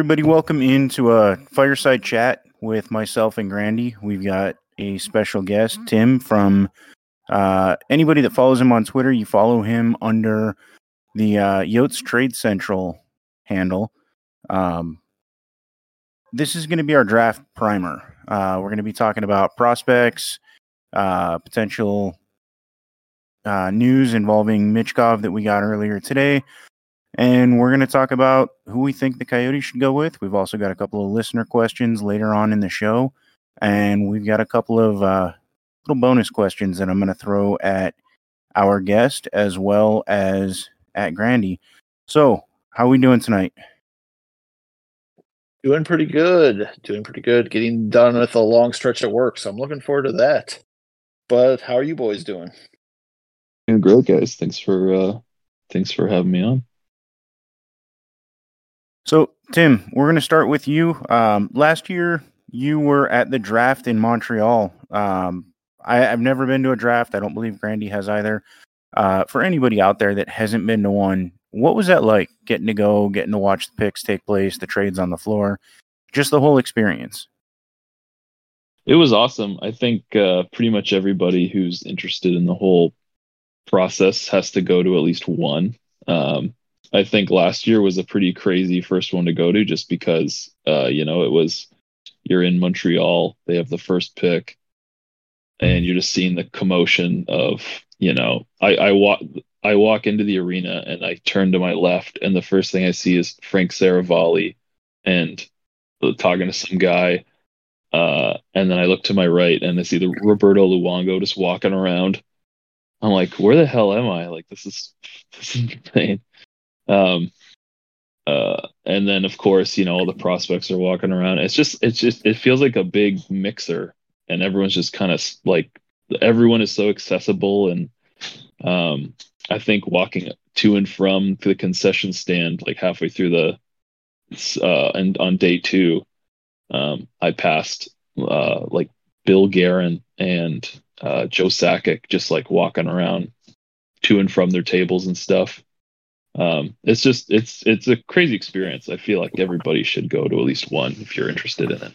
everybody. Welcome into a fireside chat with myself and Grandy. We've got a special guest, Tim, from uh, anybody that follows him on Twitter. You follow him under the uh, Yotes Trade Central handle. Um, this is going to be our draft primer. Uh, we're going to be talking about prospects, uh, potential uh, news involving Michkov that we got earlier today. And we're going to talk about who we think the Coyotes should go with. We've also got a couple of listener questions later on in the show. And we've got a couple of uh, little bonus questions that I'm going to throw at our guest as well as at Grandy. So, how are we doing tonight? Doing pretty good. Doing pretty good. Getting done with a long stretch at work. So I'm looking forward to that. But how are you boys doing? Doing great, guys. Thanks for uh thanks for having me on. So, Tim, we're going to start with you. Um, last year, you were at the draft in Montreal. Um, I, have never been to a draft. I don't believe Grandy has either. Uh, for anybody out there that hasn't been to one, what was that like getting to go, getting to watch the picks take place, the trades on the floor, just the whole experience? It was awesome. I think uh, pretty much everybody who's interested in the whole process has to go to at least one. Um, I think last year was a pretty crazy first one to go to just because, uh, you know, it was you're in Montreal, they have the first pick, and you're just seeing the commotion of, you know, I, I walk I walk into the arena and I turn to my left, and the first thing I see is Frank Seravalli and talking to some guy. Uh, and then I look to my right and I see the Roberto Luongo just walking around. I'm like, where the hell am I? Like, this is this is insane. Um, uh, and then of course, you know, all the prospects are walking around. It's just, it's just, it feels like a big mixer, and everyone's just kind of like, everyone is so accessible, and um, I think walking to and from the concession stand, like halfway through the, uh, and on day two, um, I passed uh, like Bill Guerin and uh, Joe Sakic just like walking around to and from their tables and stuff um, it's just it's it's a crazy experience. I feel like everybody should go to at least one if you're interested in it.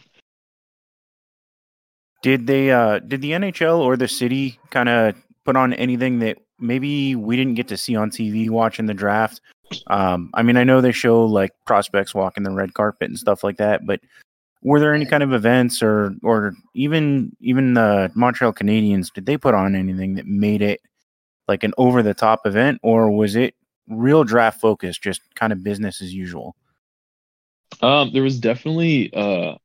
Did they uh did the NHL or the city kind of put on anything that maybe we didn't get to see on TV watching the draft? Um, I mean, I know they show like prospects walking the red carpet and stuff like that, but were there any kind of events or or even even the Montreal Canadiens did they put on anything that made it like an over the top event or was it real draft focus, just kind of business as usual? Um, there was definitely uh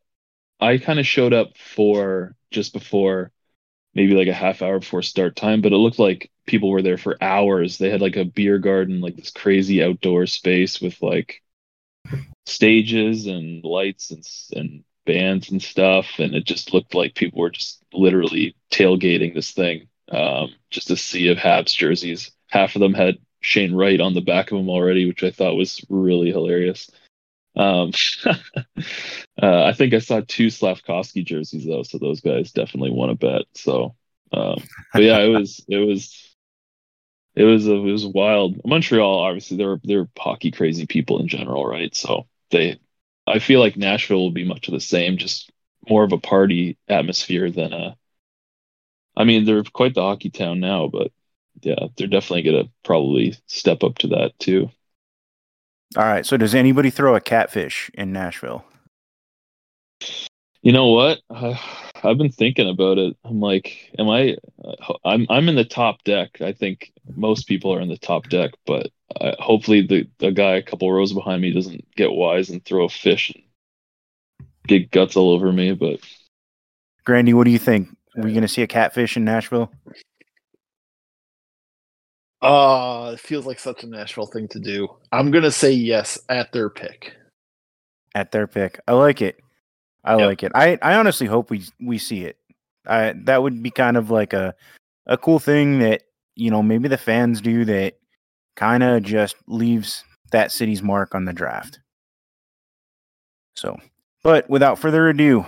I kind of showed up for just before maybe like a half hour before start time, but it looked like people were there for hours. They had like a beer garden, like this crazy outdoor space with like stages and lights and and bands and stuff, and it just looked like people were just literally tailgating this thing. Um, just a sea of Habs jerseys. Half of them had Shane Wright on the back of him already, which I thought was really hilarious. Um, uh, I think I saw two Slafkovsky jerseys though, so those guys definitely won a bet. So, um, but yeah, it was it was it was it was wild. Montreal, obviously, they're they're hockey crazy people in general, right? So they, I feel like Nashville will be much of the same, just more of a party atmosphere than a. I mean, they're quite the hockey town now, but yeah, they're definitely going to probably step up to that too. All right. So, does anybody throw a catfish in Nashville? You know what? Uh, I've been thinking about it. I'm like, am I? Uh, I'm I'm in the top deck. I think most people are in the top deck, but uh, hopefully the the guy a couple rows behind me doesn't get wise and throw a fish and get guts all over me. But Grandy, what do you think? Are we going to see a catfish in Nashville? Uh, it feels like such a Nashville thing to do. I'm gonna say yes at their pick. At their pick, I like it. I yep. like it. I I honestly hope we we see it. I that would be kind of like a a cool thing that you know maybe the fans do that kind of just leaves that city's mark on the draft. So, but without further ado,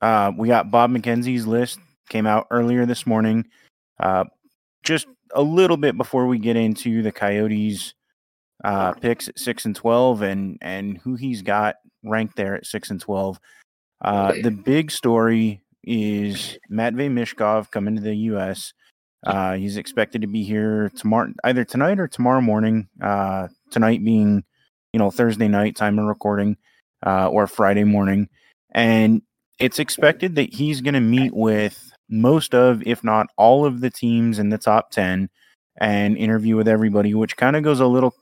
uh, we got Bob McKenzie's list came out earlier this morning. Uh, just a little bit before we get into the Coyotes uh, picks at six and twelve, and and who he's got ranked there at six and twelve. Uh, the big story is Matvey Michkov coming to the U.S. Uh, he's expected to be here tomorrow, either tonight or tomorrow morning. Uh, tonight being, you know, Thursday night time of recording, uh, or Friday morning, and it's expected that he's going to meet with most of, if not all of the teams in the top 10 and interview with everybody, which kind of goes a little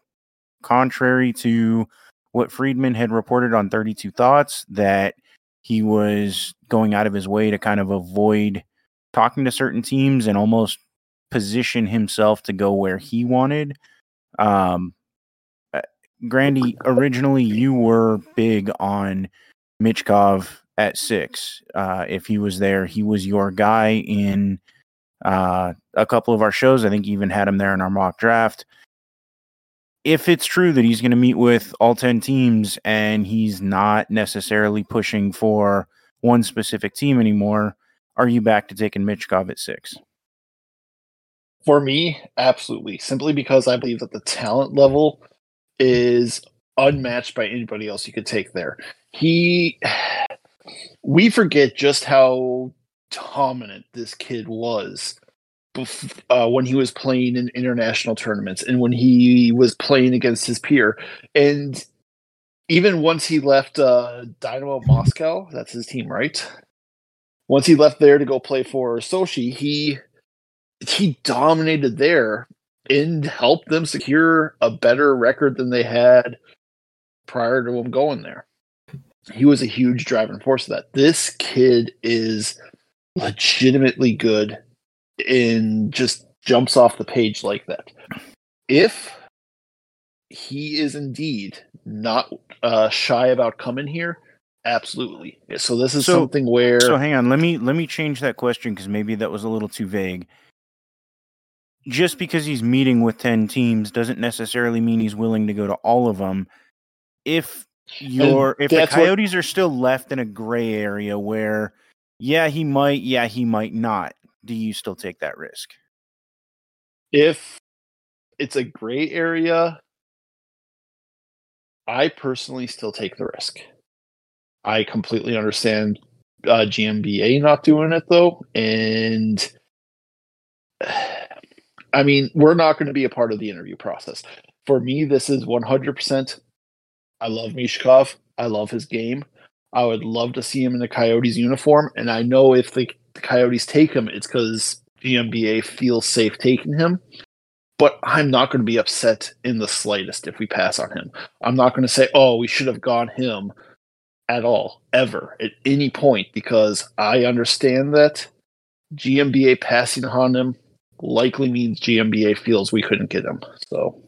contrary to what Friedman had reported on 32 Thoughts that he was going out of his way to kind of avoid talking to certain teams and almost position himself to go where he wanted. Um, uh, Grandy, originally you were big on Michkov at six. Uh, if he was there, he was your guy in uh, a couple of our shows. I think even had him there in our mock draft. If it's true that he's going to meet with all 10 teams and he's not necessarily pushing for one specific team anymore, are you back to taking Michkov at six? For me, absolutely. Simply because I believe that the talent level is unmatched by anybody else you could take there. He we forget just how dominant this kid was uh, when he was playing in international tournaments and when he was playing against his peer. And even once he left uh, Dynamo Moscow, that's his team, right? Once he left there to go play for Sochi, he he dominated there and helped them secure a better record than they had prior to him going there he was a huge driving force of that. This kid is legitimately good and just jumps off the page like that. If he is indeed not uh, shy about coming here, absolutely. So this is so, something where. So hang on, let me let me change that question because maybe that was a little too vague. Just because he's meeting with ten teams doesn't necessarily mean he's willing to go to all of them. If your if the Coyotes what, are still left in a gray area where, yeah, he might, yeah, he might not. Do you still take that risk? If it's a gray area, I personally still take the risk. I completely understand uh, GMBA not doing it though, and I mean we're not going to be a part of the interview process. For me, this is 100% I love Michkov. I love his game. I would love to see him in the Coyotes uniform. And I know if the, the Coyotes take him, it's because GMBA feels safe taking him. But I'm not going to be upset in the slightest if we pass on him. I'm not going to say, oh, we should have gone him at all, ever, at any point, because I understand that GMBA passing on him likely means GMBA feels we couldn't get him. So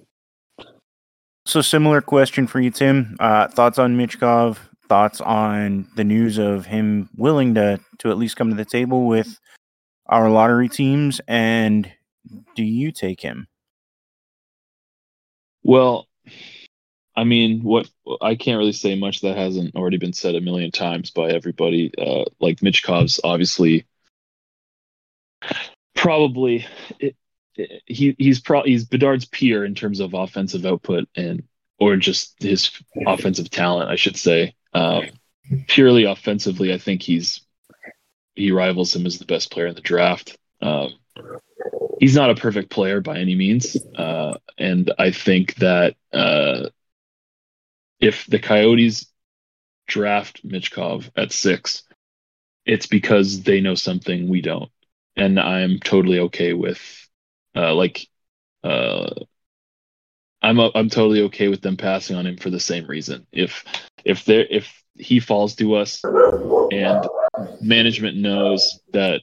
so, similar question for you, Tim. Uh, thoughts on Michkov? Thoughts on the news of him willing to to at least come to the table with our lottery teams? And do you take him? Well, I mean, what I can't really say much that hasn't already been said a million times by everybody. Uh, like Michkov's obviously probably he he's pro he's Bedard's peer in terms of offensive output and or just his offensive talent, I should say. Um, purely offensively, I think he's he rivals him as the best player in the draft. Um, he's not a perfect player by any means, uh, and I think that uh, if the Coyotes draft Michkov at six, it's because they know something we don't, and I'm totally okay with uh, like, uh, I'm a, I'm totally okay with them passing on him for the same reason. If if they if he falls to us and management knows that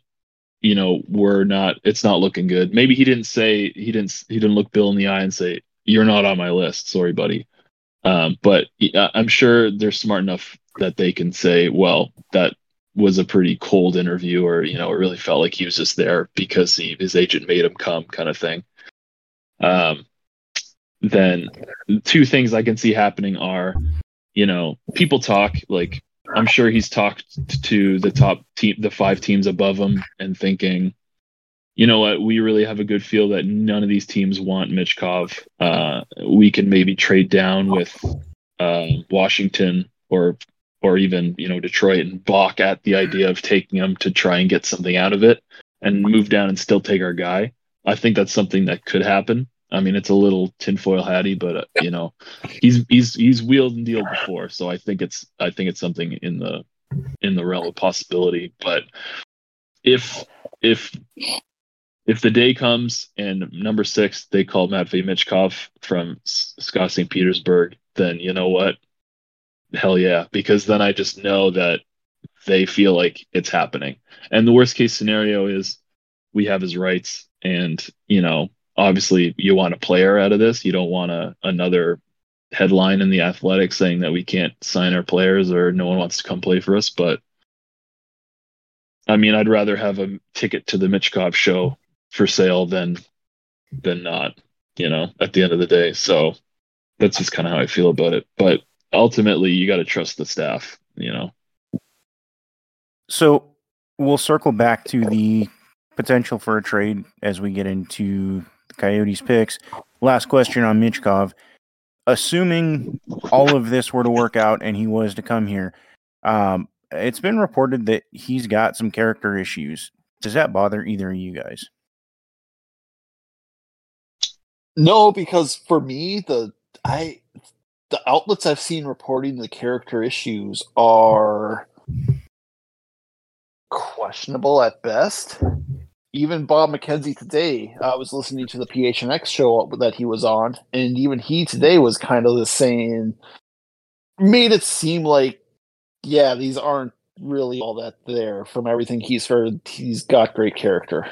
you know we're not it's not looking good. Maybe he didn't say he didn't he didn't look bill in the eye and say you're not on my list. Sorry buddy. Um, but i'm sure they're smart enough that they can say well that was a pretty cold interview or you know it really felt like he was just there because he, his agent made him come kind of thing. Um, then two things i can see happening are you know people talk like i'm sure he's talked to the top team the five teams above him and thinking you know what we really have a good feel that none of these teams want michkov. Uh, we can maybe trade down with uh, washington or or even you know Detroit and balk at the idea of taking him to try and get something out of it and move down and still take our guy. I think that's something that could happen. I mean, it's a little tinfoil hatty, but uh, you know, he's he's he's wheeled and dealed before, so I think it's I think it's something in the in the realm of possibility. But if if if the day comes and number six they call Matvey Michkov from SKA St. Petersburg, then you know what? Hell yeah, because then I just know that they feel like it's happening. And the worst case scenario is we have his rights and you know obviously you want a player out of this. You don't want a another headline in the athletic saying that we can't sign our players or no one wants to come play for us. But I mean, I'd rather have a ticket to the Michkov show for sale than than not, you know, at the end of the day. So that's just kind of how I feel about it. But ultimately you got to trust the staff, you know. So we'll circle back to the potential for a trade as we get into the Coyotes picks. Last question on Michkov. Assuming all of this were to work out and he was to come here, um, it's been reported that he's got some character issues. Does that bother either of you guys? No, because for me, the I the outlets I've seen reporting the character issues are questionable at best even Bob McKenzie today, I was listening to the PHNX show that he was on, and even he today was kind of the same, made it seem like, yeah, these aren't really all that there from everything he's heard. He's got great character.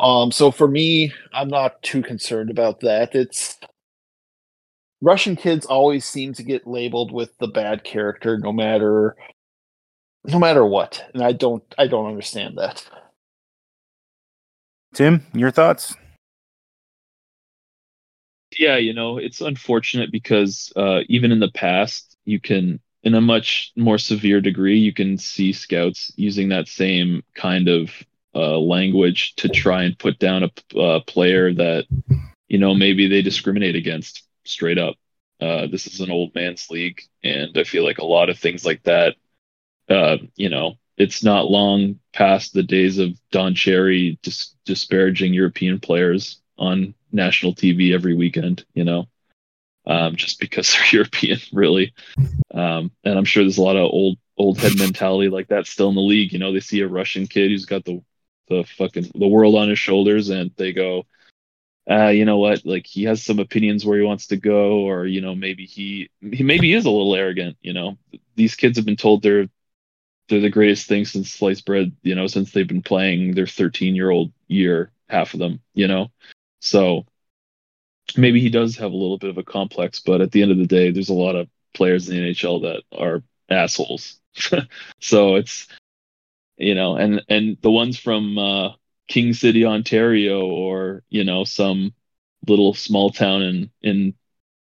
Um, so for me, I'm not too concerned about that. It's Russian kids always seem to get labeled with the bad character, no matter no matter what, and I don't I don't understand that. Tim, your thoughts? Yeah, you know, it's unfortunate because uh, even in the past, you can, in a much more severe degree, you can see scouts using that same kind of uh, language to try and put down a uh, player that, you know, maybe they discriminate against straight up. Uh, this is an old man's league, and I feel like a lot of things like that, uh, you know, it's not long past the days of Don Cherry dis- disparaging European players on national TV every weekend, you know, um, just because they're European, really. Um, and I'm sure there's a lot of old old head mentality like that still in the league. You know, they see a Russian kid who's got the the fucking the world on his shoulders, and they go, uh, you know what? Like he has some opinions where he wants to go, or you know, maybe he he maybe is a little arrogant. You know, these kids have been told they're they're the greatest thing since sliced bread, you know, since they've been playing their 13 year old year, half of them, you know. So maybe he does have a little bit of a complex, but at the end of the day, there's a lot of players in the NHL that are assholes. so it's you know, and and the ones from uh, King City, Ontario, or you know, some little small town in in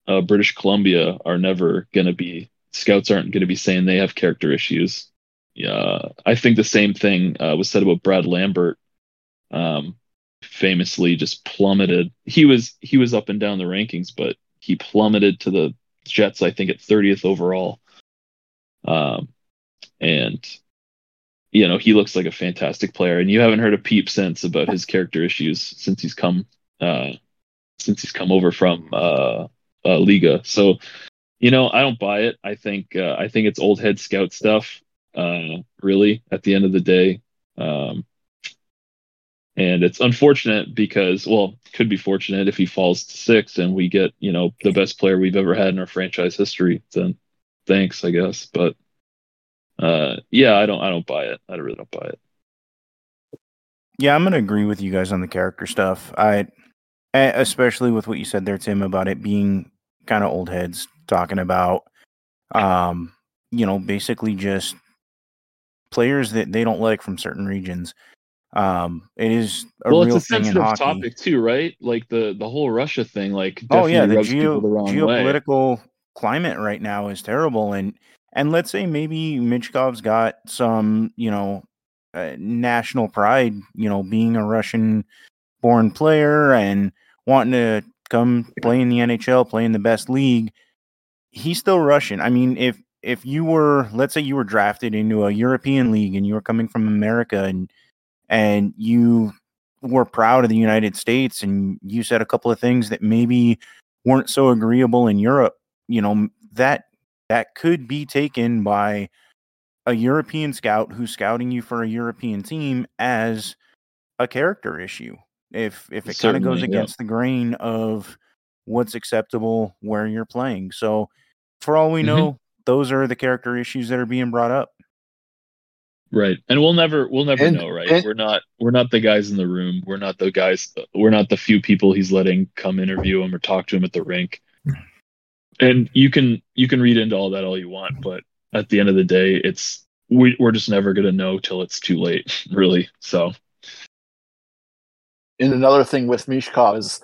uh, British Columbia are never going to be scouts aren't going to be saying they have character issues yeah, I think the same thing uh, was said about Brad Lambert. Um, famously, just plummeted. He was he was up and down the rankings, but he plummeted to the Jets. I think at 30th overall. Um, and you know he looks like a fantastic player, and you haven't heard a peep since about his character issues since he's come uh, since he's come over from uh, uh, Liiga. So you know I don't buy it. I think uh, I think it's old head scout stuff uh, really, at the end of the day. Um, and it's unfortunate because, well, could be fortunate if he falls to six and we get, you know, the best player we've ever had in our franchise history. Then thanks, I guess. But uh, yeah, I don't, I don't buy it. I really don't buy it. Yeah, I'm gonna agree with you guys on the character stuff. I, especially with what you said there, Tim, about it being kind of old heads talking about, um, you know, basically just players that they don't like from certain regions. Um, it is a well, real it's a sensitive topic too, right? Like the the whole Russia thing. Like, oh yeah, the, geo- the geopolitical way. climate right now is terrible, and and let's say maybe Michkov's got some, you know, uh, national pride, you know, being a Russian born player and wanting to come play in the NHL, play in the best league. He's still Russian. I mean, if if you were, let's say, you were drafted into a European league and you were coming from America and and you were proud of the United States and you said a couple of things that maybe weren't so agreeable in Europe, you know, that that could be taken by a European scout who's scouting you for a European team as a character issue. If if it kind of goes Certainly, yeah. against the grain of what's acceptable where you're playing. So for all we Mhm. know, those are the character issues that are being brought up. Right. And we'll never we'll never And- know, right? and- we're not we're not the guys in the room. We're not the guys we're not the few people he's letting come interview him or talk to him at the rink. And you can you can read into all that all you want, but at the end of the day, it's we, we're just never gonna know till it's too late, really. So And another thing with Michkov is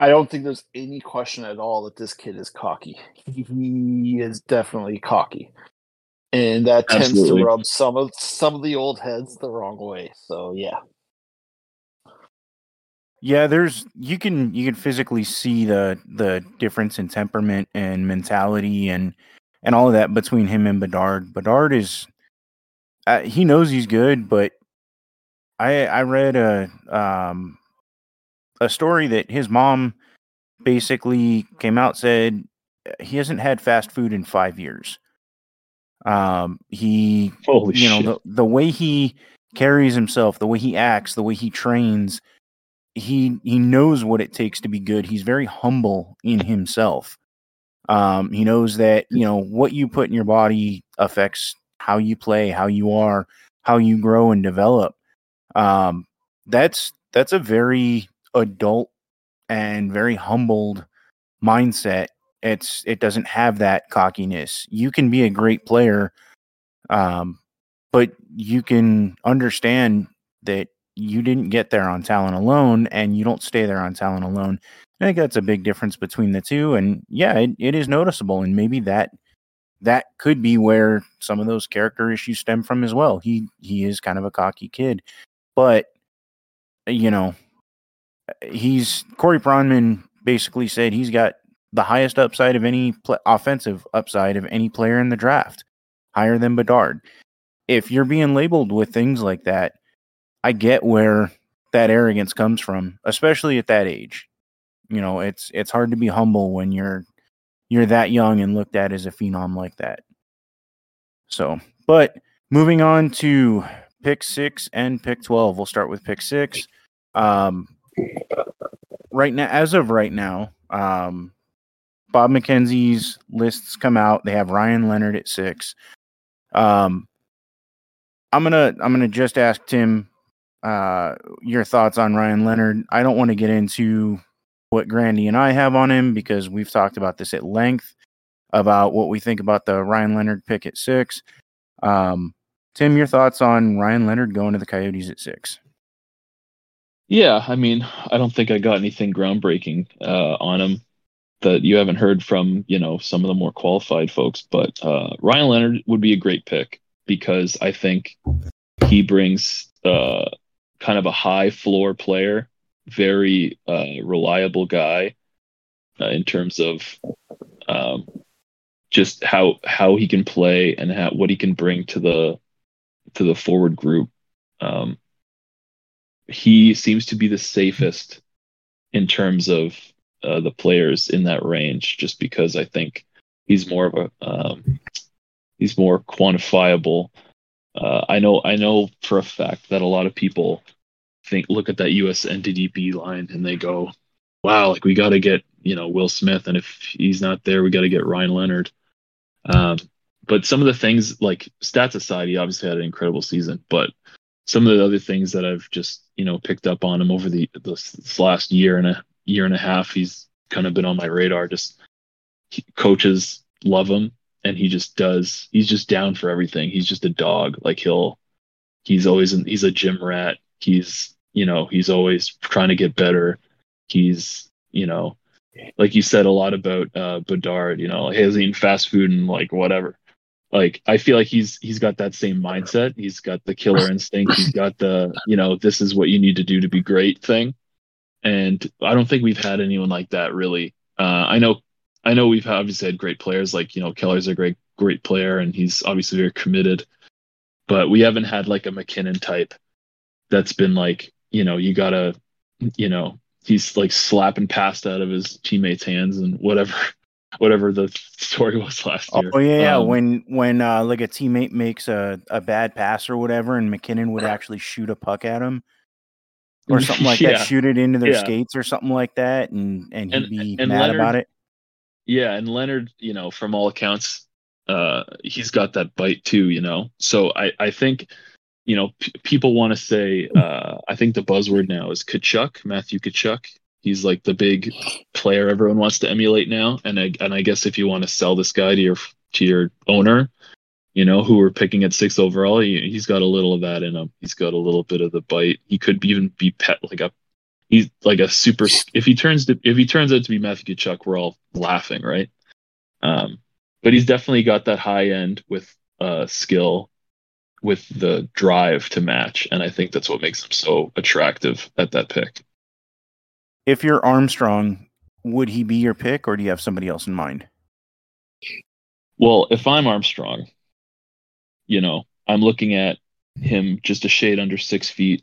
I don't think there's any question at all that this kid is cocky. He is definitely cocky. And that tends to rub some of some of the old heads the wrong way. So yeah. Yeah, there's you can you can physically see the the difference in temperament and mentality and and all of that between him and Bedard. Bedard is uh, he knows he's good, but I I read a um a story that his mom basically came out said he hasn't had fast food in 5 years. Um he holy you know the, the way he carries himself the way he acts the way he trains he he knows what it takes to be good. He's very humble in himself. Um he knows that you know what you put in your body affects how you play how you are how you grow and develop. Um that's that's a very adult and very humbled mindset. It's it doesn't have that cockiness. You can be a great player um but you can understand that you didn't get there on talent alone and you don't stay there on talent alone. I think that's a big difference between the two and yeah it, it is noticeable and maybe that that could be where some of those character issues stem from as well. He he is kind of a cocky kid but uh, you know uh, he's corey Pronman basically said he's got the highest upside of any pl- offensive upside of any player in the draft higher than bedard. If you're being labeled with things like that, I get where that arrogance comes from, especially at that age. You know, it's it's hard to be humble when you're you're that young and looked at as a phenom like that. So, but moving on to pick six and pick twelve, we'll start with pick six. Um, right now, as of right now, um, Bob McKenzie's lists come out. They have Ryan Leonard at six. Um, I'm gonna I'm gonna just ask Tim uh, your thoughts on Ryan Leonard. I don't want to get into what Grandy and I have on him because we've talked about this at length about what we think about the Ryan Leonard pick at six. Um, Tim, your thoughts on Ryan Leonard going to the Coyotes at six? Yeah, I mean, I don't think I got anything groundbreaking uh, on him that you haven't heard from, you know, some of the more qualified folks. But uh, Ryan Leonard would be a great pick because I think he brings uh, kind of a high floor player, very uh, reliable guy uh, in terms of um, just how how he can play and how, what he can bring to the to the forward group. Um, he seems to be the safest in terms of uh, the players in that range, just because I think he's more of a um, he's more quantifiable. Uh, I know I know for a fact that a lot of people think look at that US NTDP line and they go, "Wow, like we got to get you know Will Smith, and if he's not there, we got to get Ryan Leonard." Um, but some of the things, like stats aside, he obviously had an incredible season. But some of the other things that I've just you know picked up on him over the this, this last year and a year and a half, he's kind of been on my radar. Just he, coaches love him, and he just does. He's just down for everything. He's just a dog. Like he'll, he's always in, he's a gym rat. He's you know he's always trying to get better. He's you know like you said a lot about uh Bedard, you know, like, he has eaten fast food and like whatever. Like I feel like he's he's got that same mindset. He's got the killer instinct. He's got the, you know, this is what you need to do to be great thing. And I don't think we've had anyone like that really. Uh I know I know we've obviously had great players like you know Keller's a great great player and he's obviously very committed, but we haven't had like a MacKinnon type that's been like you know you gotta you know he's like slapping past out of his teammates' hands and whatever whatever the story was last year. Oh yeah, yeah. Um, when when uh, like a teammate makes a, a bad pass or whatever, and MacKinnon would actually shoot a puck at him or something like Yeah. that, shoot it into their Yeah. skates or something like that, and and he'd And- be and mad Leonard- about it. Yeah, and Leonard, you know, from all accounts, uh, he's got that bite too, you know. So I, I think, you know, p- people want to say, uh, I think the buzzword now is Tkachuk, Matthew Tkachuk. He's like the big player everyone wants to emulate now, and I, and I guess if you want to sell this guy to your to your owner, you know, who we're picking at six overall, he, he's got a little of that in him. He's got a little bit of the bite. He could even be pet like a he's like a super if he turns to if he turns out to be Matthew Tkachuk, we're all laughing, right? Um, but he's definitely got that high end with uh skill with the drive to match, and I think that's what makes him so attractive at that pick. If you're Armstrong, would he be your pick, or do you have somebody else in mind? Well, if I'm Armstrong, you know, I'm looking at him just a shade under six feet.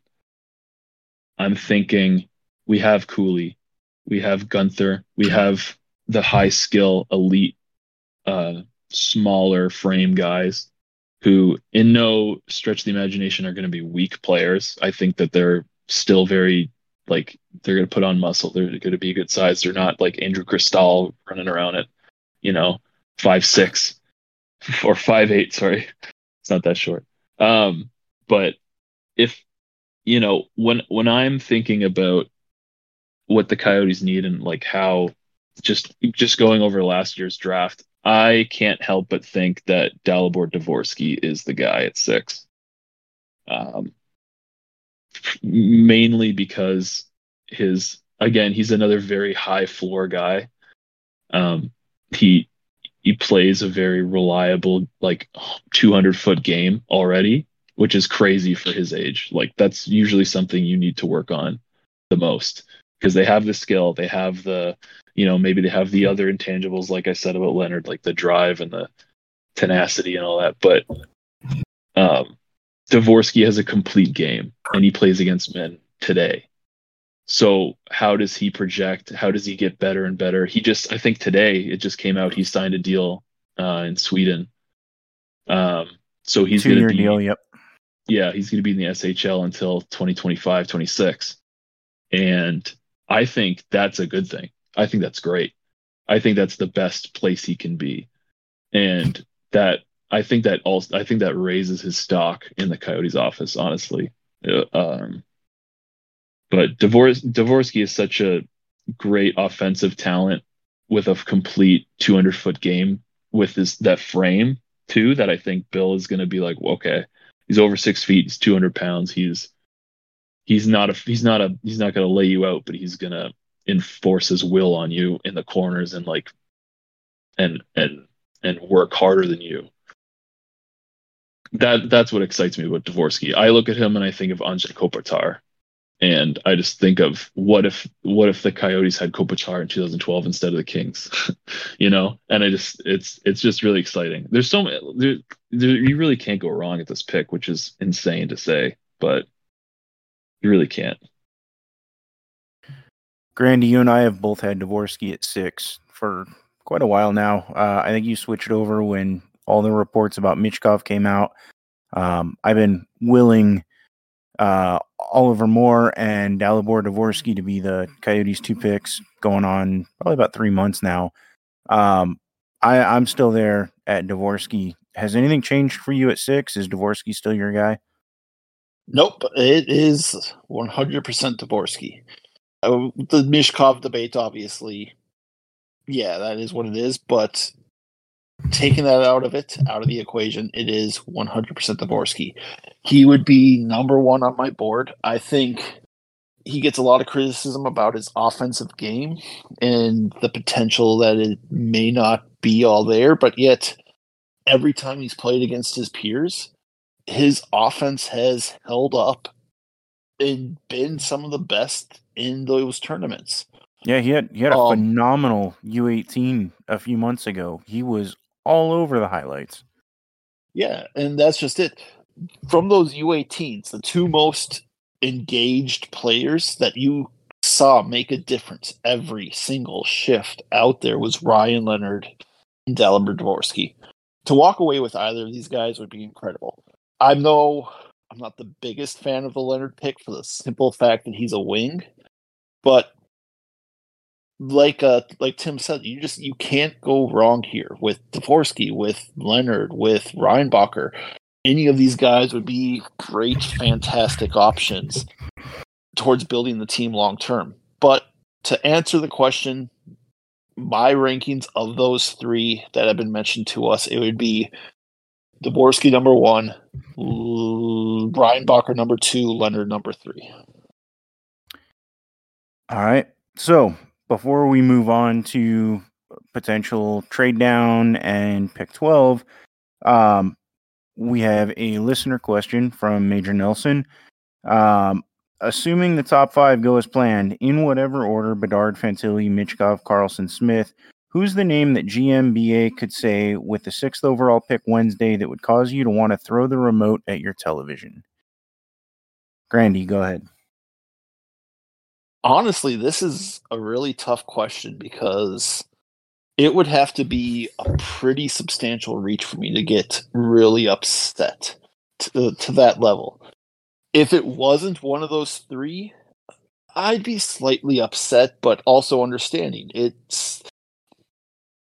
I'm thinking we have Cooley, we have Guenther, we have the high skill elite, uh, smaller frame guys who, in no stretch of the imagination, are going to be weak players. I think that they're still very like they're going to put on muscle. They're going to be good size. They're not like Andrew Cristall running around at, you know, five six or five eight. Sorry, it's not that short. Um, but if you know when when I'm thinking about what the Coyotes need and like how just just going over last year's draft, I can't help but think that Dalibor Dvorsky is the guy at six. Um, mainly because his again he's another very high floor guy. Um, he he plays a very reliable like 200 foot game already, which is crazy for his age. Like that's usually something you need to work on the most because they have the skill, they have the you know maybe they have the other intangibles like I said about Leonard, like the drive and the tenacity and all that, but um Dvorsky has a complete game and he plays against men today. So how does he project? How does he get better and better? He just I think today it just came out he signed a deal uh, in Sweden. Um so he's going to be deal. Yep. yeah, he's going to be in the SHL until 2025, 26. And I think that's a good thing. I think that's great. I think that's the best place he can be. And that I think that also I think that raises his stock in the Coyotes office, honestly. Uh, Um, but Dvors- Dvorsky is such a great offensive talent with a complete 200 foot game with this that frame too that I think Bill is going to be like, well, okay, he's over six feet, he's 200 pounds, he's he's not a he's not a he's not going to lay you out, but he's going to enforce his will on you in the corners and like and and and work harder than you. That that's what excites me about Dvorsky. I look at him and I think of Anze Kopitar. And I just think of what if what if the Coyotes had Kopitar in 2012 instead of the Kings, you know? And I just it's it's just really exciting. There's so many there, there, you really can't go wrong at this pick, which is insane to say, but you really can't. Grandy, you and I have both had Dvorsky at six for quite a while now. Uh, I think you switched over when all the reports about Michkov came out. Um, I've been willing uh, Oliver Moore and Dalibor Dvorsky to be the Coyotes' two picks going on probably about three months now. Um, I, I'm still there at Dvorsky. Has anything changed for you at six? Is Dvorsky still your guy? Nope, it is 100% Dvorsky. Uh, the Michkov debate, obviously, yeah, that is what it is. But taking that out of it, out of the equation, it is 100% Dvorsky. He would be number one on my board. I think he gets a lot of criticism about his offensive game and the potential that it may not be all there, but yet every time he's played against his peers, his offense has held up and been some of the best in those tournaments. Yeah, he had he had a Um, phenomenal U18 a few months ago. He was all over the highlights. Yeah, and that's just it. From those U18s, the two most engaged players that you saw make a difference every single shift out there was Ryan Leonard and Dalibor Dvorsky. To walk away with either of these guys would be incredible. I'm no I'm not the biggest fan of the Leonard pick for the simple fact that he's a wing, but like uh like Tim said, you just you can't go wrong here with Dvorsky, with Leonard, with Reinbacher. Any of these guys would be great, fantastic options towards building the team long term. But to answer the question, my rankings of those three that have been mentioned to us, it would be Dvorsky number one, Brian Reinbacher number two, Leonard number three. All right. So before we move on to potential trade down and pick 12, um, we have a listener question from Major Nelson. Um, assuming the top five go as planned, in whatever order Bedard, Fantilli, Michkov, Carlsson, Smith, who's the name that GMBA could say with the sixth overall pick Wednesday that would cause you to want to throw the remote at your television? Grandy, go ahead. honestly, this is a really tough question because it would have to be a pretty substantial reach for me to get really upset to, uh, to that level. If it wasn't one of those three, I'd be slightly upset, but also understanding. It's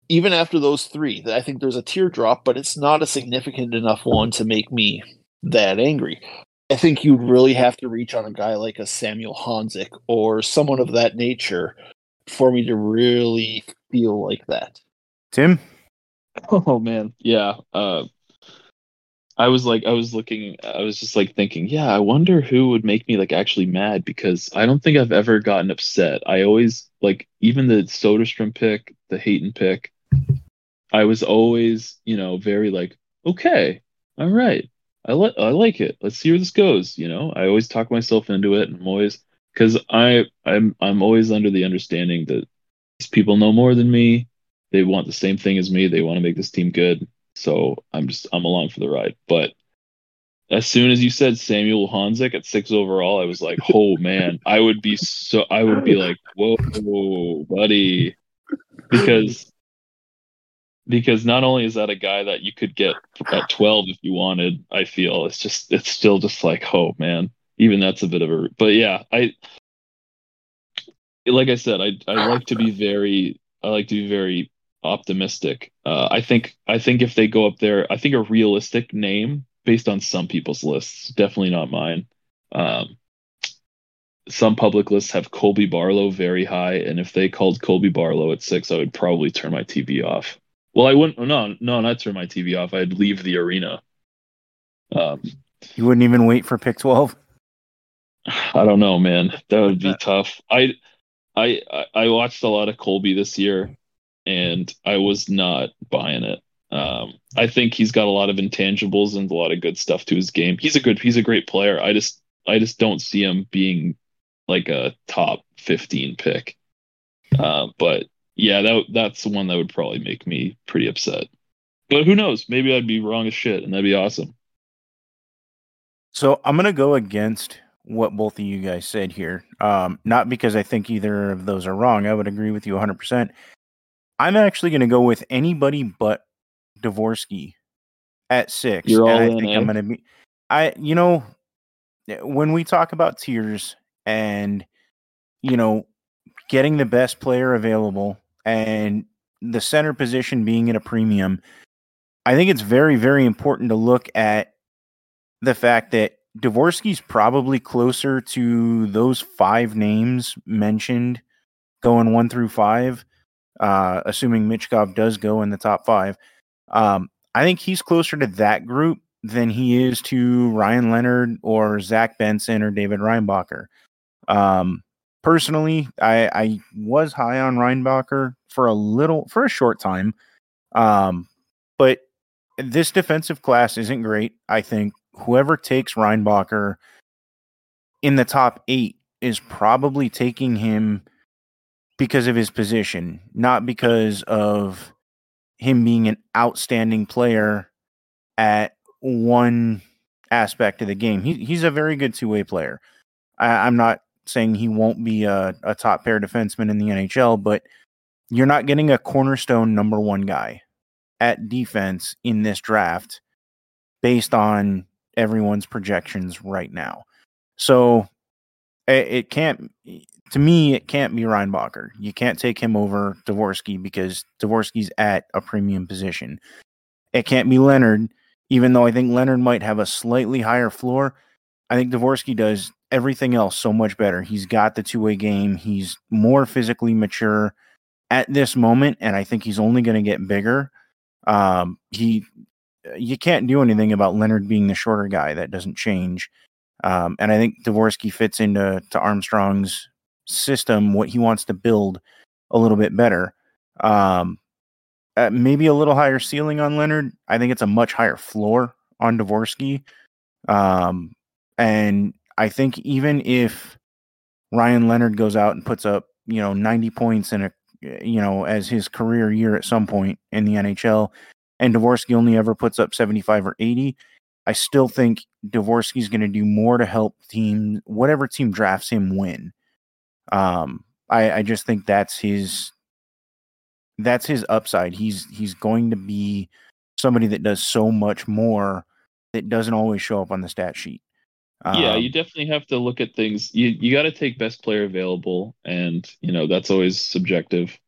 even after those three, that I think there's a teardrop, but it's not a significant enough one to make me that angry. I think you'd really have to reach on a guy like a Samuel Honzek or someone of that nature for me to really feel like that. Tim? Oh man, yeah. Uh, I was like, I was looking, I was just like thinking, yeah, I wonder who would make me like actually mad because I don't think I've ever gotten upset. I always like even the Soderstrom pick, the Hayton pick. I was always, you know, very like, okay, all right, I like, I like it. Let's see where this goes. You know, I always talk myself into it, and I'm always because I, I'm, I'm always under the understanding that these people know more than me. They want the same thing as me. They want to make this team good. So I'm just I'm along for the ride. But as soon as you said Samuel Honzek at six overall, I was like, oh man, I would be so I would be like, whoa, buddy, because because not only is that a guy that you could get at 12 if you wanted, I feel it's just it's still just like, oh man, even that's a bit of a but yeah, I like I said, I I like to be very I like to be very optimistic. Uh, I think I think if they go up there, I think a realistic name based on some people's lists, definitely not mine. Um, some public lists have Colby Barlow very high, and if they called Colby Barlow at six, I would probably turn my TV off. Well, I wouldn't. No, no, not turn my TV off. I'd leave the arena. Um, You wouldn't even wait for pick 12? I don't know, man. That would be tough. I, I, I- I watched a lot of Colby this year, and I was not buying it. Um, I think he's got a lot of intangibles and a lot of good stuff to his game. He's a good, he's a great player. I just, I just don't see him being like a top fifteen pick. Uh, but yeah, that that's the one that would probably make me pretty upset. But who knows? Maybe I'd be wrong as shit, and that'd be awesome. So I'm going to go against what both of you guys said here. Um, not because I think either of those are wrong. I would agree with you 100%. I'm actually going to go with anybody but Dvorsky at six. You're and all I in, think eh? I'm going to be. I, you know, when we talk about tiers and, you know, getting the best player available and the center position being at a premium, I think it's very, very important to look at the fact that Dvorsky's probably closer to those five names mentioned going one through five, uh, assuming Michkov does go in the top five. Um, I think he's closer to that group than he is to Ryan Leonard or Zach Benson or David Reinbacher. Um, personally, I, I was high on Reinbacher for a little, for a short time. Um, but this defensive class isn't great. I think whoever takes Reinbacher in the top eight is probably taking him because of his position, not because of him being an outstanding player at one aspect of the game. He, he's a very good two way player. I, am not saying he won't be a, a top pair defenseman in the NHL, but you're not getting a cornerstone number one guy at defense in this draft based on everyone's projections right now. So it, it can't, to me, it can't be Reinbacher. You can't take him over Dvorsky because Dvorsky's at a premium position. It can't be Leonard, even though I think Leonard might have a slightly higher floor. I think Dvorsky does everything else so much better. He's got the two way game. He's more physically mature at this moment, and I think he's only going to get bigger. Um, he, you can't do anything about Leonard being the shorter guy. That doesn't change. Um, and I think Dvorsky fits into to Armstrong's system, what he wants to build a little bit better. Um, uh, maybe a little higher ceiling on Leonard. I think it's a much higher floor on Dvorsky. Um, and I think even if Ryan Leonard goes out and puts up, you know, 90 points in a, you know, as his career year at some point in the NHL, and Dvorsky only ever puts up 75 or 80, I still think Dvorsky's going to do more to help team, whatever team drafts him, win. Um, I, I just think that's his, that's his upside. He's he's going to be somebody that does so much more that doesn't always show up on the stat sheet. Um, yeah, you definitely have to look at things. You you got to take best player available, and you know that's always subjective.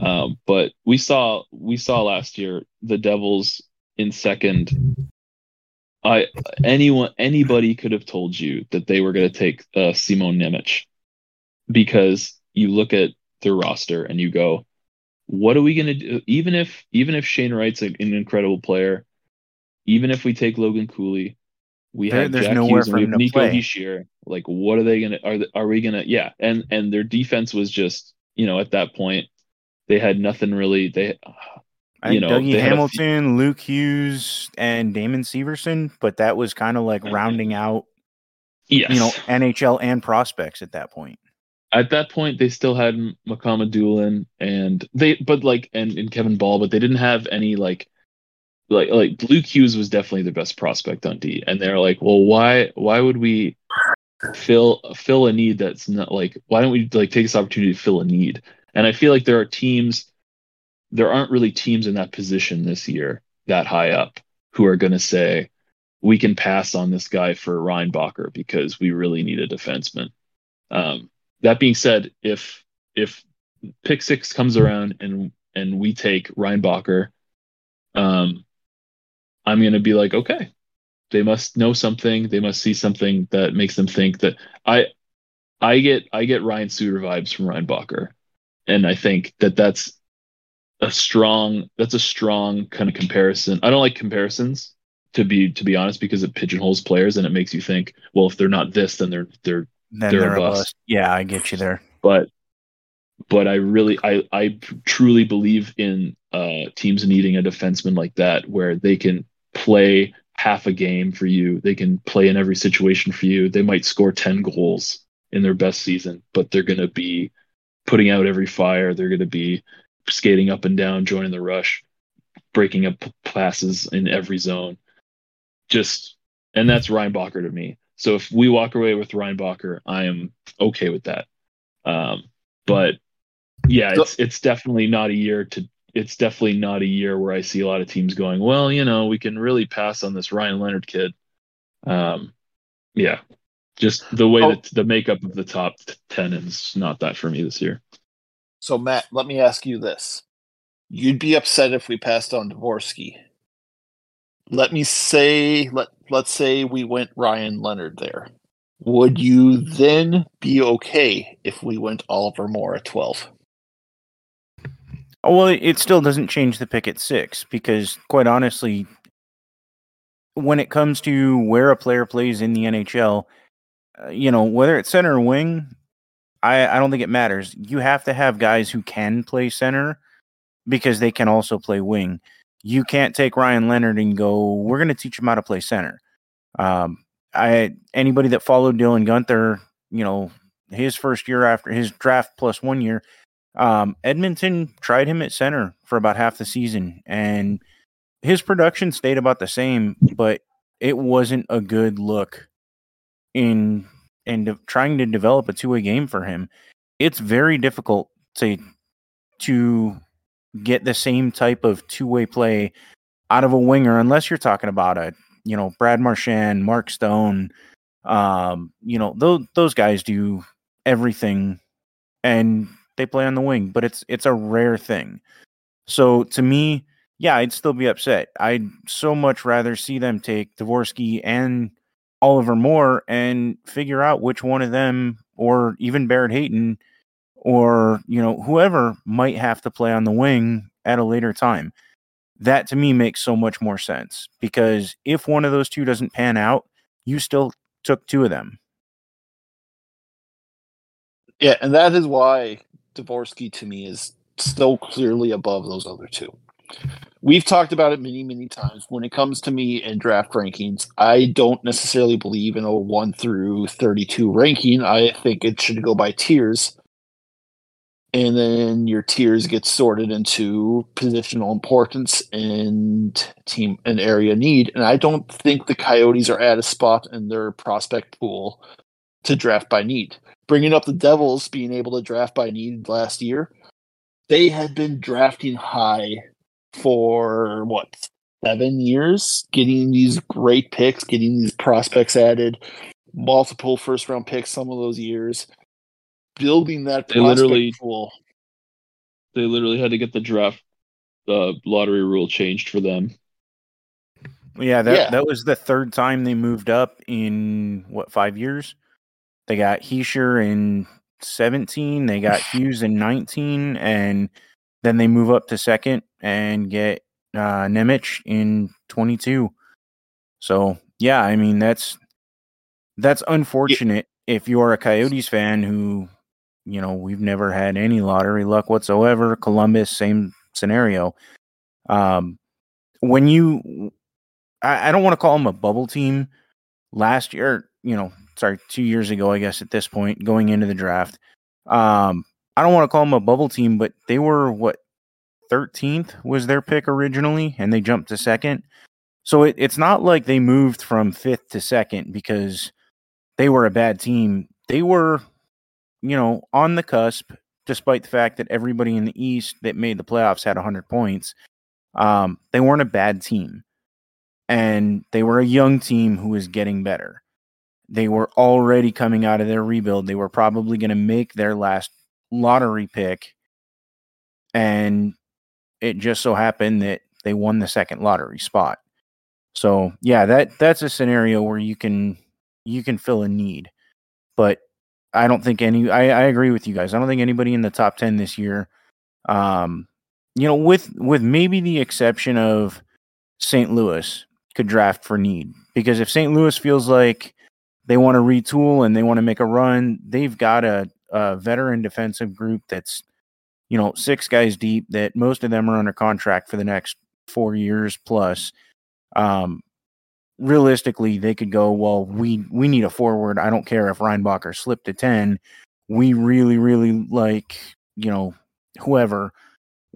Um, but we saw we saw last year the Devils in second. I anyone anybody could have told you that they were going to take uh, Simon Nemec because you look at their roster and you go, what are we going to do? Even if even if Shane Wright's an incredible player, even if we take Logan Cooley, we there, have there's Jack nowhere Hughes and we have Nico Hischier. Like, what are they gonna? Are are we gonna? Yeah, and and their defense was just you know at that point they had nothing really. They I you know Dougie Hamilton, Luke Hughes, and Damon Severson, but that was kind of like rounding out. Yes. you know NHL and prospects at that point. At that point, they still had Makama Doolin and they, but like and, and Kevin Bahl, but they didn't have any like like like Luke Hughes was definitely the best prospect on D, and they're like, well, why why would we fill fill a need that's not like why don't we like take this opportunity to fill a need? And I feel like there are teams, there aren't really teams in that position this year that high up who are going to say we can pass on this guy for Reinbacher because we really need a defenseman. Um, that being said, if if pick six comes around and and we take Reinbacher, um, I'm going to be like, okay, they must know something. They must see something that makes them think that I, I get, I get Ryan Suter vibes from Reinbacher. And I think that that's a strong, that's a strong kind of comparison. I don't like comparisons to be, to be honest, because it pigeonholes players and it makes you think, well, if they're not this, then they're, they're, then they're, they're a bust. bust. Yeah, I get you there. But but I really I I truly believe in uh, teams needing a defenseman like that where they can play half a game for you. They can play in every situation for you. They might score 10 goals in their best season, but they're going to be putting out every fire. They're going to be skating up and down, joining the rush, breaking up passes in every zone. Just, and that's Reinbacher to me. So if we walk away with Reinbacher, I am okay with that. Um, but yeah, it's it's definitely not a year to it's definitely not a year where I see a lot of teams going, well, you know, we can really pass on this Ryan Leonard kid. Um, yeah, just the way oh. that the makeup of the top 10 is not that for me this year. So, Matt, let me ask you this. You'd be upset if we passed on Dvorsky. Let me say, let, let's say we went Ryan Leonard there. Would you then be okay if we went Oliver Moore at 12? Well, it still doesn't change the pick at six because, quite honestly, when it comes to where a player plays in the NHL, uh, you know, whether it's center or wing, I, I don't think it matters. You have to have guys who can play center because they can also play wing. You can't take Ryan Leonard and go, we're going to teach him how to play center. Um, I anybody that followed Dylan Guenther, you know, his first year after his draft plus one year, Um, Edmonton tried him at center for about half the season, and his production stayed about the same, but it wasn't a good look in in de- trying to develop a two way game for him. It's very difficult to to get the same type of two way play out of a winger unless you're talking about a you know Brad Marchand, Mark Stone, um, you know those those guys do everything and they play on the wing, but it's it's a rare thing. So to me, yeah, I'd still be upset. I'd so much rather see them take Dvorsky and Oliver Moore and figure out which one of them, or even Barrett Hayton, or you know whoever might have to play on the wing at a later time. That to me makes so much more sense because if one of those two doesn't pan out, you still took two of them. Yeah, and that is why Dvorsky to me is still clearly above those other two. We've talked about it many, many times. When it comes to me and draft rankings, I don't necessarily believe in a 1 through 32 ranking. I think it should go by tiers. And then your tiers get sorted into positional importance and team and area need. And I don't think the Coyotes are at a spot in their prospect pool to draft by need bringing up the Devils being able to draft by need last year, they had been drafting high for what seven years, getting these great picks, getting these prospects added, multiple first round picks some of those years, building that they literally pool. They literally had to get the draft uh, lottery rule changed for them. Yeah, that yeah. that was the third time they moved up in what five years. They got Hischier in 17. They got Hughes in 19. And then they move up to second and get uh, Nemec in 22. So, yeah, I mean, that's that's unfortunate yeah. if you're a Coyotes fan who, you know, we've never had any lottery luck whatsoever. Columbus, same scenario. Um, when you, I, I don't want to call them a bubble team. Last year, you know, sorry, two years ago, I guess at this point, going into the draft. Um, I don't want to call them a bubble team, but they were what 13th was their pick originally, and they jumped to second. So it, it's not like they moved from fifth to second because they were a bad team. They were, you know, on the cusp, despite the fact that everybody in the East that made the playoffs had 100 points. Um, they weren't a bad team. And they were a young team who was getting better. They were already coming out of their rebuild. They were probably going to make their last lottery pick. And it just so happened that they won the second lottery spot. So yeah, that that's a scenario where you can you can fill a need. But I don't think any I, I agree with you guys. I don't think anybody in the top ten this year um you know, with with maybe the exception of St. Louis could draft for need. Because if St. Louis feels like they want to retool and they want to make a run. They've got a, a, veteran defensive group that's, you know, six guys deep that most of them are under contract for the next four years plus. Um, realistically, they could go, well, we, we need a forward. I don't care if Reinbacher slipped to 10. We really, really like, you know, whoever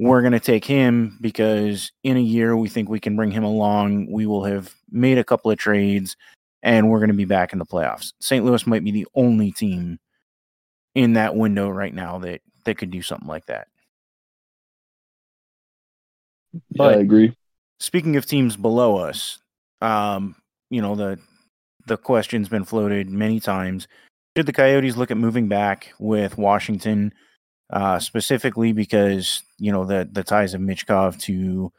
we're going to take him because in a year we think we can bring him along. We will have made a couple of trades and we're going to be back in the playoffs. St. Louis might be the only team in that window right now that that could do something like that. But I agree. Speaking of teams below us, um, you know the the question's been floated many times. Should the Coyotes look at moving back with Washington, uh, specifically because you know the the ties of Michkov to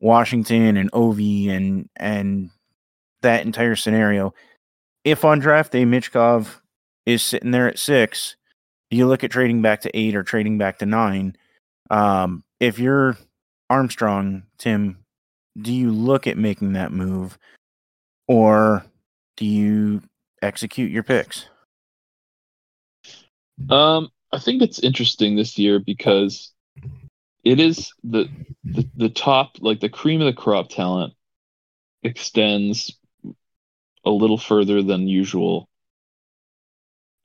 Washington and Ovi and and that entire scenario. If on draft day Michkov is sitting there at six, do you look at trading back to eight or trading back to nine? Um, if you're Armstrong, Tim, do you look at making that move or do you execute your picks? Um, I think it's interesting this year because it is the, the the top like the cream of the crop talent extends a little further than usual.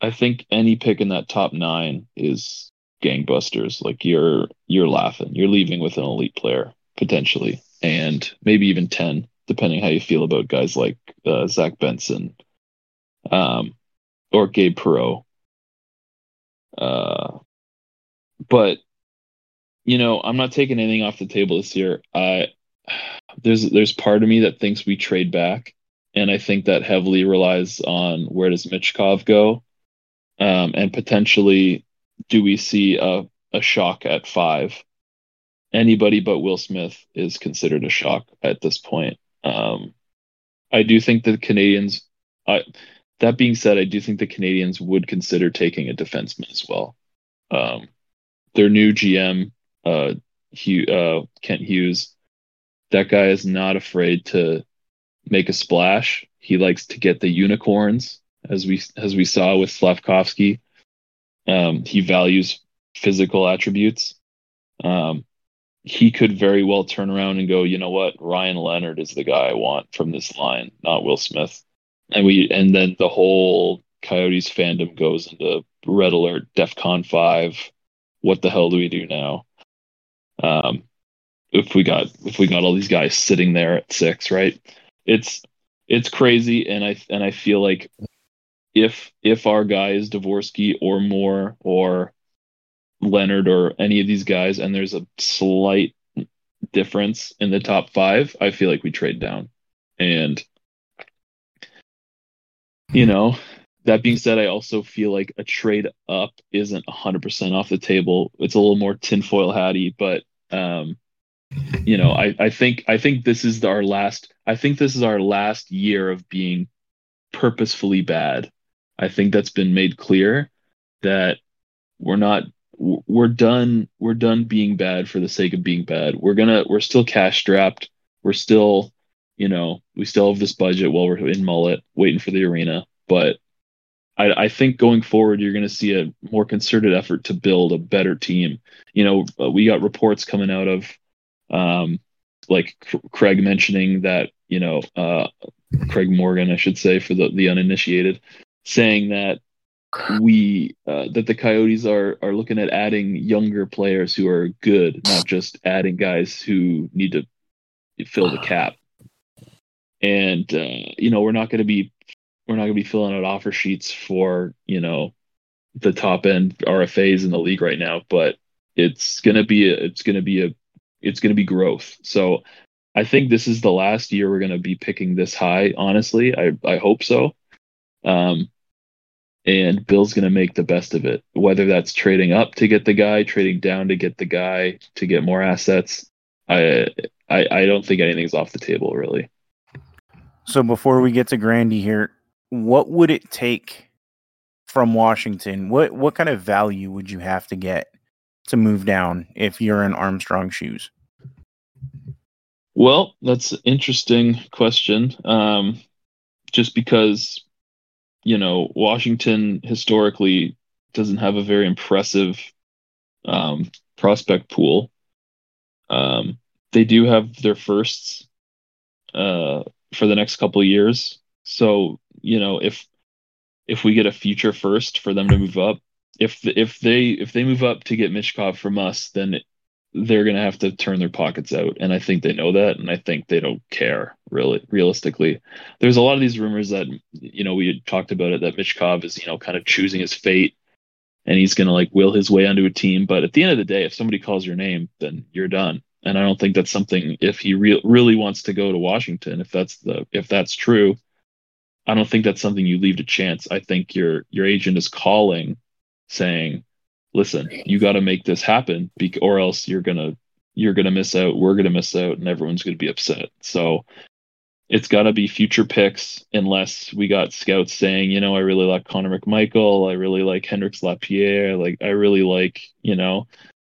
I think any pick in that top nine is gangbusters. Like you're you're laughing. You're leaving with an elite player potentially, and maybe even ten, depending how you feel about guys like uh, Zach Benson, um, or Gabe Perreault. Uh, but you know, I'm not taking anything off the table this year. I there's there's part of me that thinks we trade back, and I think that heavily relies on where does Michkov go, um, and potentially do we see a a shock at five? Anybody but Will Smith is considered a shock at this point. Um, I do think the Canadiens. I, that being said, I do think the Canadiens would consider taking a defenseman as well. Um, their new GM, uh, Hugh, uh, Kent Hughes, that guy is not afraid to make a splash. He likes to get the unicorns, as we as we saw with Slafkovsky. Um, he values physical attributes. Um, he could very well turn around and go, you know what, Ryan Leonard is the guy I want from this line, not Will Smith. And we and then the whole Coyotes fandom goes into red alert, DEFCON five. What the hell do we do now? Um, if we got if we got all these guys sitting there at six, right? It's it's crazy, and I and I feel like if if our guy is Dvorsky or Moore or Leonard or any of these guys, and there's a slight difference in the top five, I feel like we trade down. And you know, that being said, I also feel like a trade up isn't 100% off the table. It's a little more tinfoil hatty, but um, you know, I, I think I think this is our last. I think this is our last year of being purposefully bad. I think that's been made clear that we're not we're done we're done being bad for the sake of being bad. We're gonna we're still cash strapped. We're still you know we still have this budget while we're in Mullett waiting for the arena, but I, I think going forward, you're to see a more concerted effort to build a better team. You know, uh, we got reports coming out of, um, like Craig mentioning that, you know, uh, Craig Morgan, I should say, for the, the uninitiated, saying that we uh, that the Coyotes are are looking at adding younger players who are good, not just adding guys who need to fill the cap. And uh, you know, we're not going to be we're not going to be filling out offer sheets for you know the top end RFAs in the league right now, but it's to be a, it's going to be a it's going to be growth. So I think this is the last year we're going to be picking this high. Honestly, I I hope so. Um, and Bill's going to make the best of it, whether that's trading up to get the guy, trading down to get the guy to get more assets. I I, I don't think anything's off the table really. So before we get to Grandy here, what would it take from Washington? What what kind of value would you have to get to move down if you're in Armstrong shoes? Well, that's an interesting question. Um, just because you know Washington historically doesn't have a very impressive um, prospect pool. Um, they do have their firsts uh, for the next couple years, so you know if if we get a future first for them to move up, if if they if they move up to get Michkov from us, then they're going to have to turn their pockets out and i think they know that and i think they don't care really realistically there's a lot of these rumors that you know we talked about it that Michkov is you know kind of choosing his fate and he's going to like will his way onto a team but at the end of the day if somebody calls your name then you're done and i don't think that's something if he re- really wants to go to washington if that's the if that's true I don't think that's something you leave to chance. I think your your agent is calling, saying, "Listen, you got to make this happen, or else you're gonna you're gonna miss out. We're gonna miss out, and everyone's gonna be upset." So it's got to be future picks, unless we got scouts saying, you know, I really like Connor McMichael, I really like Hendrix Lapierre, like I really like, you know,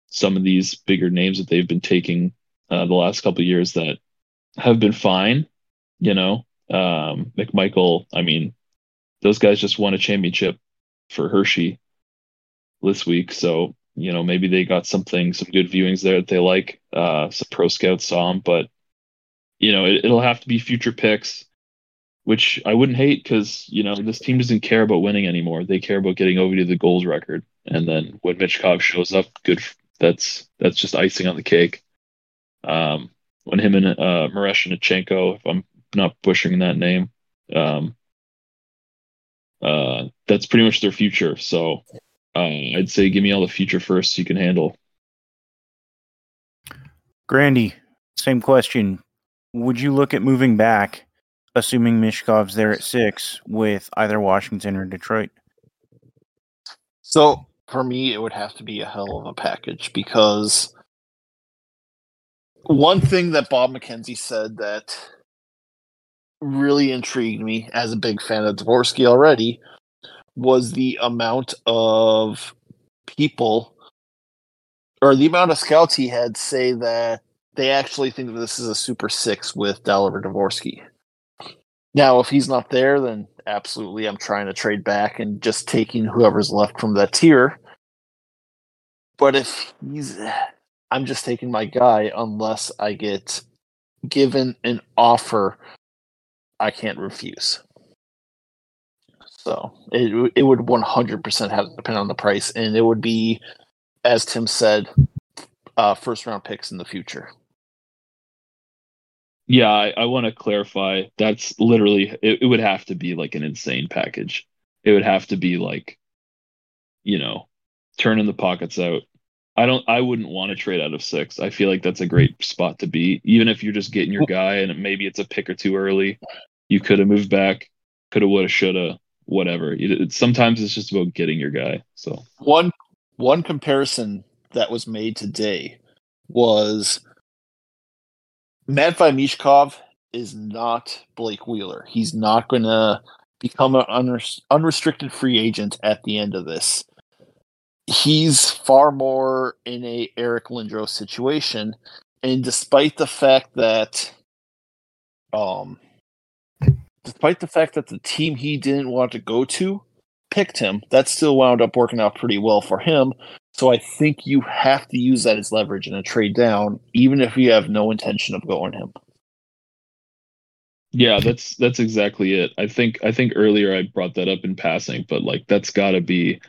some of these bigger names that they've been taking uh, the last couple years that have been fine, you know, um, McMichael, I mean, those guys just won a championship for Hershey this week. So, you know, maybe they got something, some good viewings there that they like. Uh, some pro scouts saw them, but, you know, it, it'll have to be future picks, which I wouldn't hate because, you know, this team doesn't care about winning anymore. They care about getting over to the goals record. and then when Michkov shows up, good. That's that's just icing on the cake. Um, when him and uh, Maresh Miroshnichenko, if I'm not pushing that name, um, uh, that's pretty much their future. So uh, I'd say give me all the future first you can handle. Grandy, same question. Would you look at moving back, assuming Michkov's there at six with either Washington or Detroit? So for me, it would have to be a hell of a package because one thing that Bob McKenzie said that really intrigued me as a big fan of Dvorsky already was the amount of people or the amount of scouts he had say that they actually think that this is a super six with Dalibor Dvorsky. Now, if he's not there, then absolutely I'm trying to trade back and just taking whoever's left from that tier. But if he's I'm just taking my guy unless I get given an offer I can't refuse. So it it would 100% have to depend on the price, and it would be, as Tim said, uh, first round picks in the future. Yeah, I, I want to clarify. That's literally it, it would have to be like an insane package. It would have to be like, you know, turning the pockets out. I don't. I wouldn't want to trade out of six. I feel like that's a great spot to be, even if you're just getting your guy and maybe it's a pick or two early. You could have moved back, could have, would have, should have, whatever. It, sometimes it's just about getting your guy. So one one comparison that was made today was Matvei Michkov is not Blake Wheeler. He's not going to become an unrestricted free agent at the end of this he's far more in a Eric Lindros situation, and despite the fact that, um, despite the fact that the team he didn't want to go to picked him, that still wound up working out pretty well for him. So I think you have to use that as leverage in a trade down, even if you have no intention of going him. Yeah, that's that's exactly it. I think I think earlier I brought that up in passing, but like that's got to be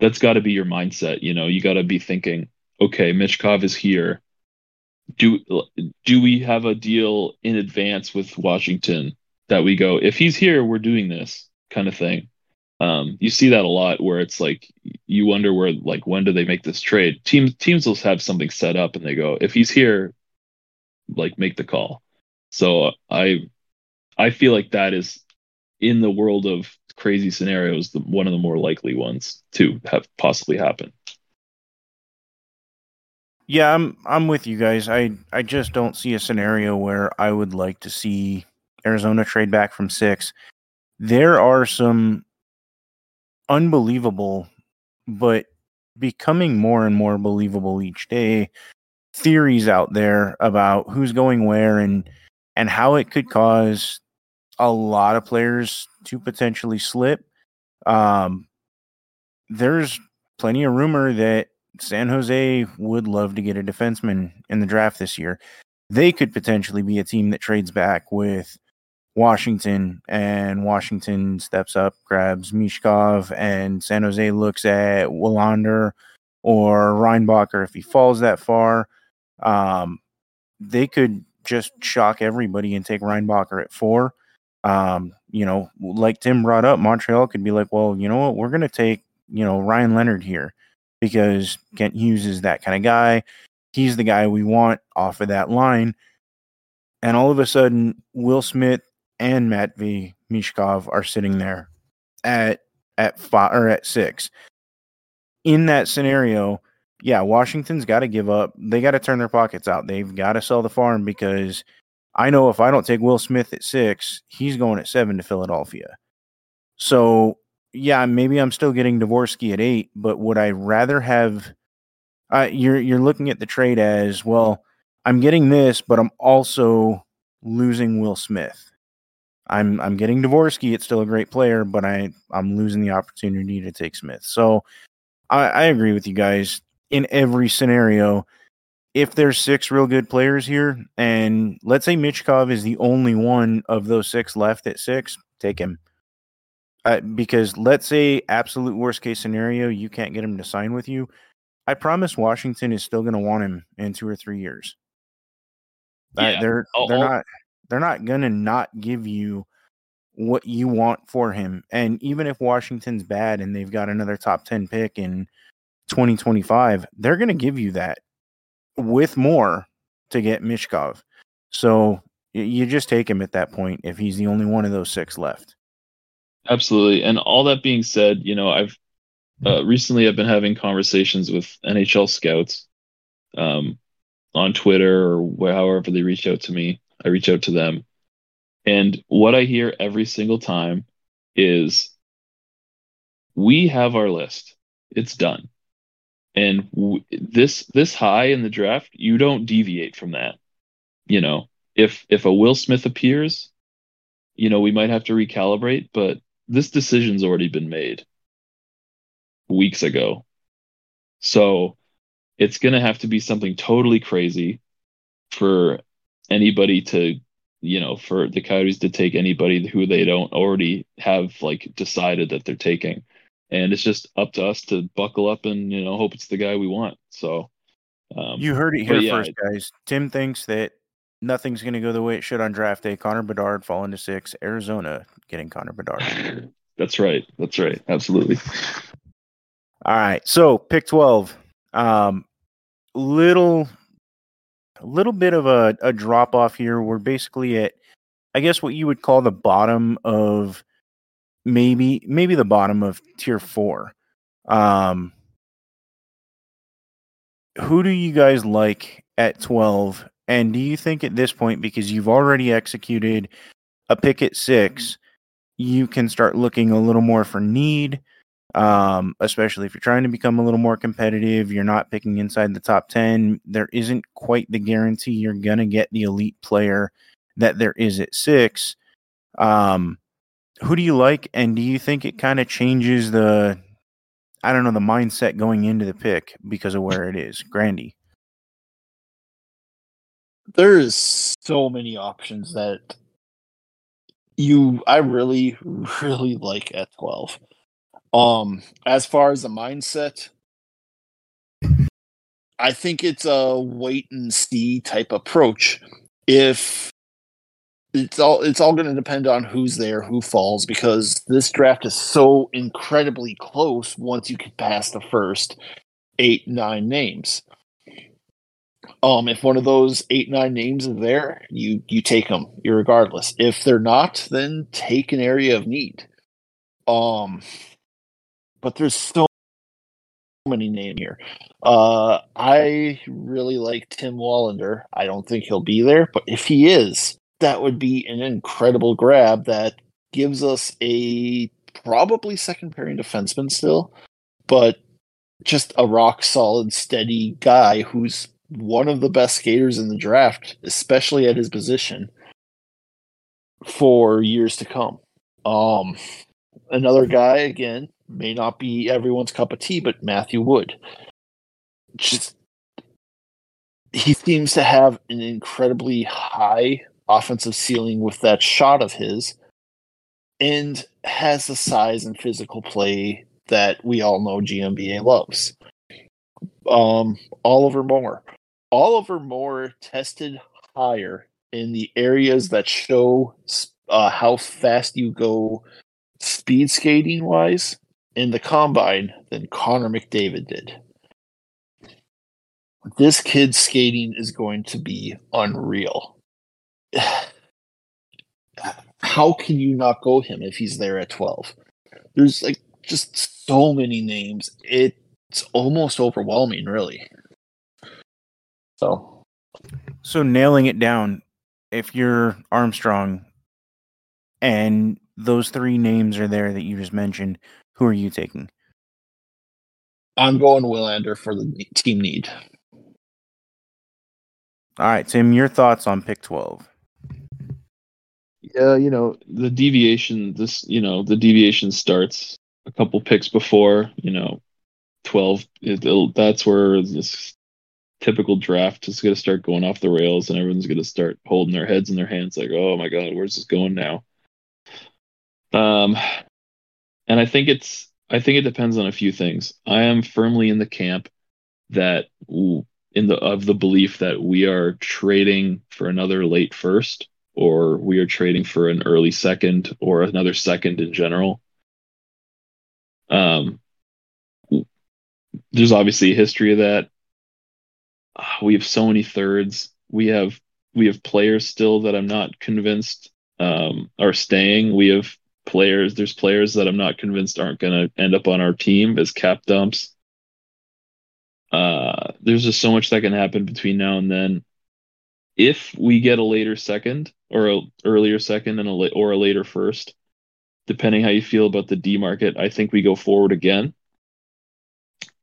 that's got to be your mindset. You know, you got to be thinking, okay, Michkov is here. Do do we have a deal in advance with Washington that we go if he's here, we're doing this kind of thing. Um, you see that a lot where it's like you wonder where like when do they make this trade? Teams teams will have something set up and they go if he's here, like make the call. So I I feel like that is in the world of crazy scenarios, the, one of the more likely ones to have possibly happen. Yeah, I'm I'm with you guys. I I just don't see a scenario where I would like to see Arizona trade back from 6. There are some unbelievable but becoming more and more believable each day theories out there about who's going where and and how it could cause a lot of players to potentially slip. Um, there's plenty of rumor that San Jose would love to get a defenseman in the draft this year. They could potentially be a team that trades back with Washington, and Washington steps up, grabs Michkov, and San Jose looks at Willander or Reinbacher if he falls that far. Um, they could just shock everybody and take Reinbacher at four um, you know, like Tim brought up, Montreal could be like, well, you know what, we're going to take, you know, Ryan Leonard here because Kent Hughes is that kind of guy. He's the guy we want off of that line. And all of a sudden, Will Smith and Matvei Michkov are sitting there at at five or at six. In that scenario, yeah, Washington's got to give up. They got to turn their pockets out. They've got to sell the farm because – I know if I don't take Will Smith at six, he's going at seven to Philadelphia. So yeah, maybe I'm still getting Dvorsky at eight, but would I rather have? Uh, you're you're looking at the trade as well. I'm getting this, but I'm also losing Will Smith. I'm I'm getting Dvorsky. It's still a great player, but I I'm losing the opportunity to take Smith. So I, I agree with you guys in every scenario if there's six real good players here, and let's say Michkov is the only one of those six left at six, take him. Uh, because let's say absolute worst case scenario, you can't get him to sign with you. I promise Washington is still going to want him in two or three years. Uh, Yeah. they're they're I'll- not they're not going to not give you what you want for him. And even if Washington's bad and they've got another top 10 pick in 2025, they're going to give you that with more to get Michkov. So you just take him at that point if he's the only one of those six left. Absolutely. And all that being said, you know, I've uh, recently I've been having conversations with NHL scouts um, on Twitter or however they reach out to me. I reach out to them. And what I hear every single time is we have our list. It's done. And w- this this high in the draft, you don't deviate from that. You know, if if a Will Smith appears, you know, we might have to recalibrate, but this decision's already been made weeks ago. So it's going to have to be something totally crazy for anybody to, you know, for the Coyotes to take anybody who they don't already have like decided that they're taking. And it's just up to us to buckle up and, you know, hope it's the guy we want. So, um, You heard it here yeah, first, guys. Tim thinks that nothing's going to go the way it should on draft day. Connor Bedard falling to six. Arizona getting Connor Bedard. that's right. That's right. Absolutely. All right. So pick 12. Um, little, a little bit of a, a drop off here. We're basically at, I guess, what you would call the bottom of maybe, maybe the bottom of tier four. Um, who do you guys like at 12? And do you think at this point, because you've already executed a pick at six, you can start looking a little more for need? Um, especially if you're trying to become a little more competitive. You're not picking inside the top 10. There isn't quite the guarantee you're going to get the elite player that there is at six. Um, who do you like? And do you think it kind of changes the, I don't know, the mindset going into the pick because of where it is? Grandy. There's so many options that you I really, really like at 12. Um, as far as the mindset, I think it's a wait and see type approach. If it's all it's all going to depend on who's there, who falls, because this draft is so incredibly close. Once you get past the first eight, nine names, um, if one of those eight, nine names are there, you you take them, regardless. If they're not, then take an area of need. Um, but there's so many names here. Uh, I really like Tom Willander. I don't think he'll be there, but if he is, that would be an incredible grab that gives us a probably second pairing defenseman still, but just a rock solid, steady guy who's one of the best skaters in the draft, especially at his position, for years to come. Um, another guy again may not be everyone's cup of tea, but Matthew Wood. Just he seems to have an incredibly high offensive ceiling with that shot of his, and has the size and physical play that we all know GMBA loves. Um, Oliver Moore. Oliver Moore tested higher in the areas that show uh, how fast you go speed skating wise in the combine than Connor McDavid did. This kid's skating is going to be unreal. How can you not go him if he's there at 12? There's like just so many names. It's almost overwhelming, really. So, So nailing it down, if you're Armstrong and those three names are there that you just mentioned, who are you taking? I'm going Willander for the team need. All right, Tim, your thoughts on pick 12. Yeah, you know, the deviation this, you know, the deviation starts a couple picks before, you know, 12 it, it'll- that's where this typical draft is going to start going off the rails and everyone's going to start holding their heads in their hands like, "Oh my god, where's this going now?" Um and I think it's I think it depends on a few things. I am firmly in the camp that in the of the belief that we are trading for another late first or we are trading for an early second or another second in general. Um, there's obviously a history of that. We have so many thirds. We have we have players still that I'm not convinced um, are staying. We have players. There's players that I'm not convinced aren't going to end up on our team as cap dumps. Uh, there's just so much that can happen between now and then. If we get a later second or a earlier second and a la- or a later first, depending how you feel about the D market, I think we go forward again.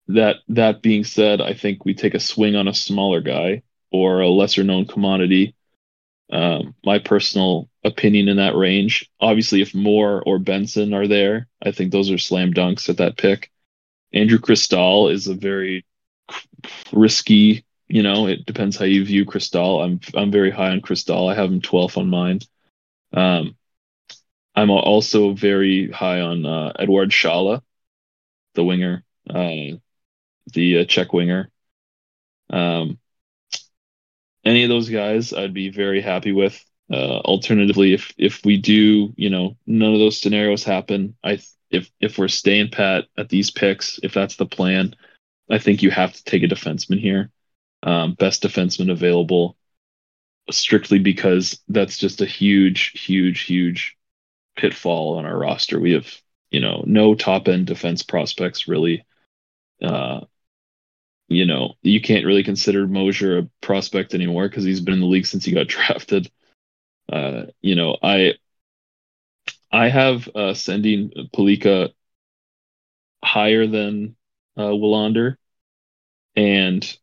That that being said, I think we take a swing on a smaller guy or a lesser known commodity. Um, my personal opinion in that range. Obviously, if Moore or Benson are there, I think those are slam dunks at that pick. Andrew Cristall is a very risky. You know, it depends how you view Cristall. I'm I'm very high on Cristall. I have him 12th on mine. Um, I'm also very high on uh, Eduard Sale, the winger. Uh, the uh, Czech winger. Um, any of those guys, I'd be very happy with. Uh, alternatively, if if we do, you know, none of those scenarios happen, I if if we're staying pat at these picks, if that's the plan, I think you have to take a defenseman here, um, best defenseman available, strictly because that's just a huge, huge, huge pitfall on our roster. We have, you know, no top end defense prospects really. Uh, you know, you can't really consider Moser a prospect anymore because he's been in the league since he got drafted. Uh, you know, I I have uh, Sandin Pellikka higher than uh, Willander, and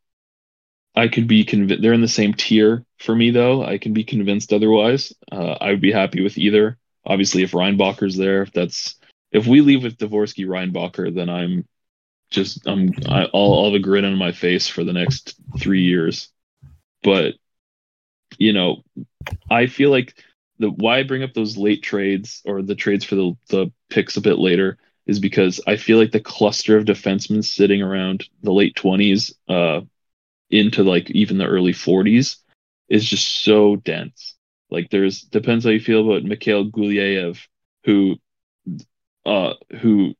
I could be convinced they're in the same tier for me though. I can be convinced otherwise. Uh, I would be happy with either. Obviously, if Reinbacher's there, if that's if we leave with Dvorsky Reinbacher, then I'm just I'm I, I'll, I'll have a grin on my face for the next three years. But you know, I feel like the why I bring up those late trades or the trades for the the picks a bit later is because I feel like the cluster of defensemen sitting around the late twenties uh into like even the early forties is just so dense. Like there's depends how you feel about Mikhail Gulyayev, who uh who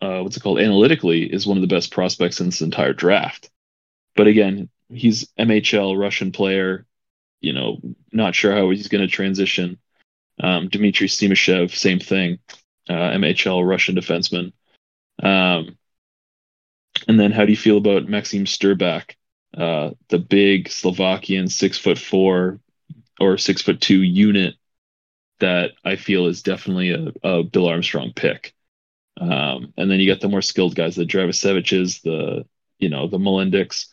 uh, what's it called analytically is one of the best prospects in this entire draft. But again, he's MHL Russian player. You know, not sure how he's going to transition. Um, Dmitry Simashev, same thing, uh, MHL Russian defenseman. Um, and then how do you feel about Maxim Strbak, uh, the big Slovakian six foot four or six foot two unit that I feel is definitely a, a Bill Armstrong pick. Um, and then you got the more skilled guys, the Dragiceviches, the you know the Molendyks.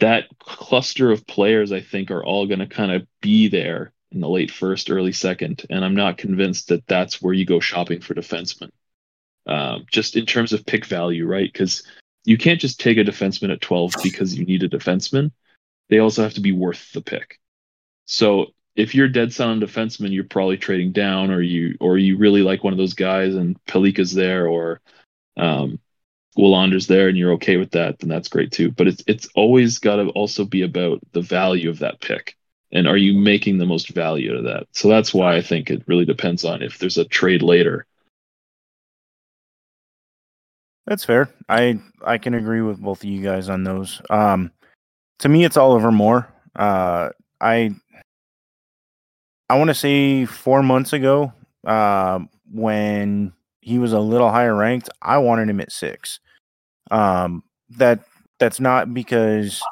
That cluster of players, I think, are all going to kind of be there in the late first, early second, and I'm not convinced that that's where you go shopping for defensemen. Um, just in terms of pick value, right? Because you can't just take a defenseman at 12 because you need a defenseman. They also have to be worth the pick. So if you're dead set on defenseman, you're probably trading down, or you or you really like one of those guys, and Pellikka's there, or um, Willander's there, and you're okay with that, then that's great too. But it's it's always got to also be about the value of that pick, and are you making the most value of that? So that's why I think it really depends on if there's a trade later. That's fair. I I can agree with both of you guys on those. Um, to me, it's Oliver Moore. Uh, I I want to say four months ago, uh, when he was a little higher ranked, I wanted him at six. Um, that that's not because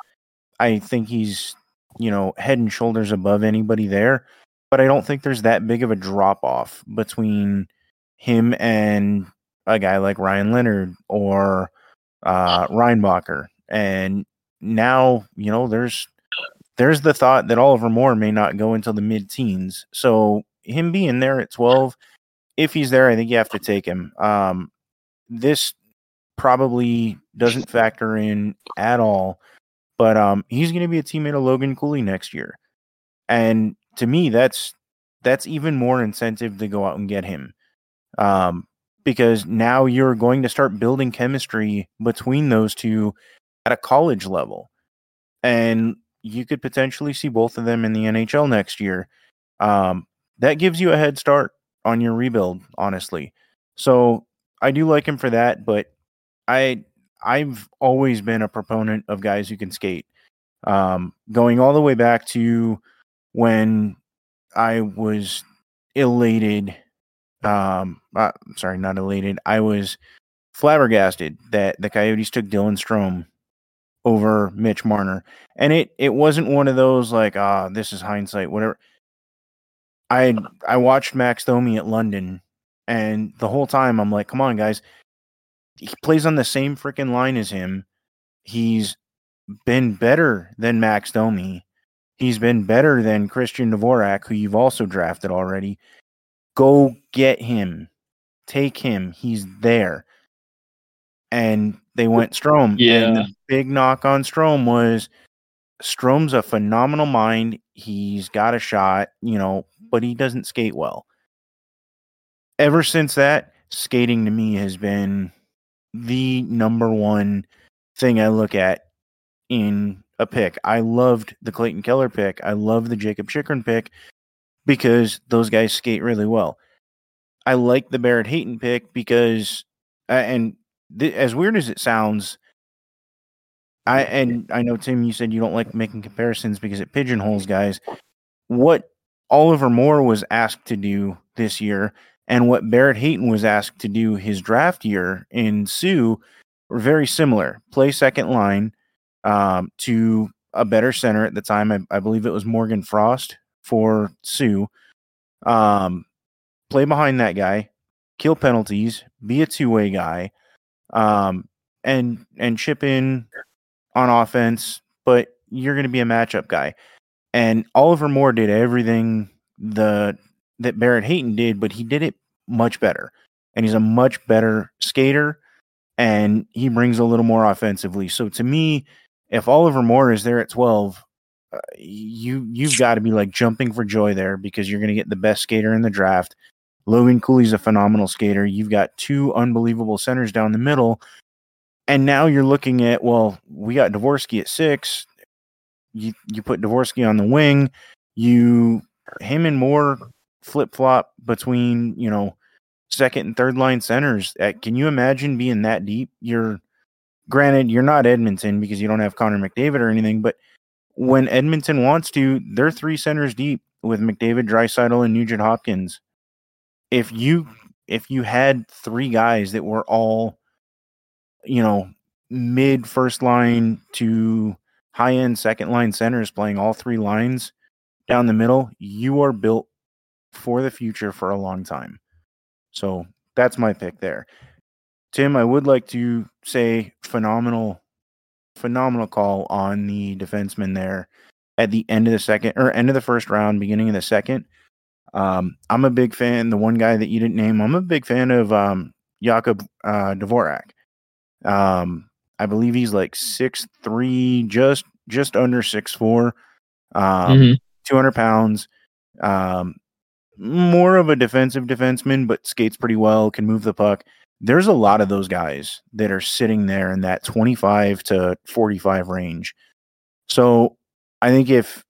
I think he's you know head and shoulders above anybody there, but I don't think there's that big of a drop off between him and a guy like Ryan Leonard or uh, Reinbacher. And now you know there's there's the thought that Oliver Moore may not go until the mid teens. So him being there at 12, if he's there, I think you have to take him. Um, this probably doesn't factor in at all, but um, he's going to be a teammate of Logan Cooley next year, and to me, that's that's even more incentive to go out and get him. Um, because now you're going to start building chemistry between those two at a college level. And you could potentially see both of them in the NHL next year. Um, that gives you a head start on your rebuild, honestly. So I do like him for that, but I I've always been a proponent of guys who can skate. Um, going all the way back to when I was elated. Um, uh, sorry, not elated. I was flabbergasted that the Coyotes took Dylan Strome over Mitch Marner, and it it wasn't one of those like ah this is hindsight whatever. I I watched Max Domi at London, and the whole time I'm like, come on guys, he plays on the same freaking line as him. He's been better than Max Domi. He's been better than Christian Dvorak, who you've also drafted already. Go get him. Take him. He's there. And they went Strome. Yeah. And the big knock on Strome was Strome's a phenomenal mind. He's got a shot, you know, but he doesn't skate well. Ever since that, skating to me has been the number one thing I look at in a pick. I loved the Clayton Keller pick. I love the Jakob Chychrun pick because those guys skate really well. I like the Barrett Hayton pick because, and th- as weird as it sounds, I and I know Tim, you said you don't like making comparisons because it pigeonholes guys. What Oliver Moore was asked to do this year, and what Barrett Hayton was asked to do his draft year in Soo, were very similar. Play second line um, to a better center at the time. I, I believe it was Morgan Frost for Soo. Um, play behind that guy, kill penalties, be a two way guy, um, and and chip in on offense. But you're going to be a matchup guy. And Oliver Moore did everything the that Barrett Hayton did, but he did it much better. And he's a much better skater, and he brings a little more offensively. So to me, if Oliver Moore is there at 12, uh, you you've got to be like jumping for joy there because you're going to get the best skater in the draft. Logan Cooley's a phenomenal skater. You've got two unbelievable centers down the middle. And now you're looking at, well, we got Dvorsky at six. You you put Dvorsky on the wing. You him and Moore flip flop between, you know, second and third line centers. Uh, can you imagine being that deep? You're granted you're not Edmonton because you don't have Connor McDavid or anything, but when Edmonton wants to, they're three centers deep with McDavid, Draisaitl, and Nugent Hopkins. If you if you had three guys that were all, you know, mid first line to high end second line centers playing all three lines down the middle, you are built for the future for a long time. So that's my pick there. Tim, I would like to say phenomenal, phenomenal call on the defenseman there at the end of the second or end of the first round, beginning of the second. Um, I'm a big fan. The one guy that you didn't name, I'm a big fan of um, Jakob uh, Dvorak. Um, I believe he's like six three, just just under six four, um, Mhm. 200 pounds. Um, more of a defensive defenseman, but skates pretty well, can move the puck. There's a lot of those guys that are sitting there in that 25 to 45 range. So I think if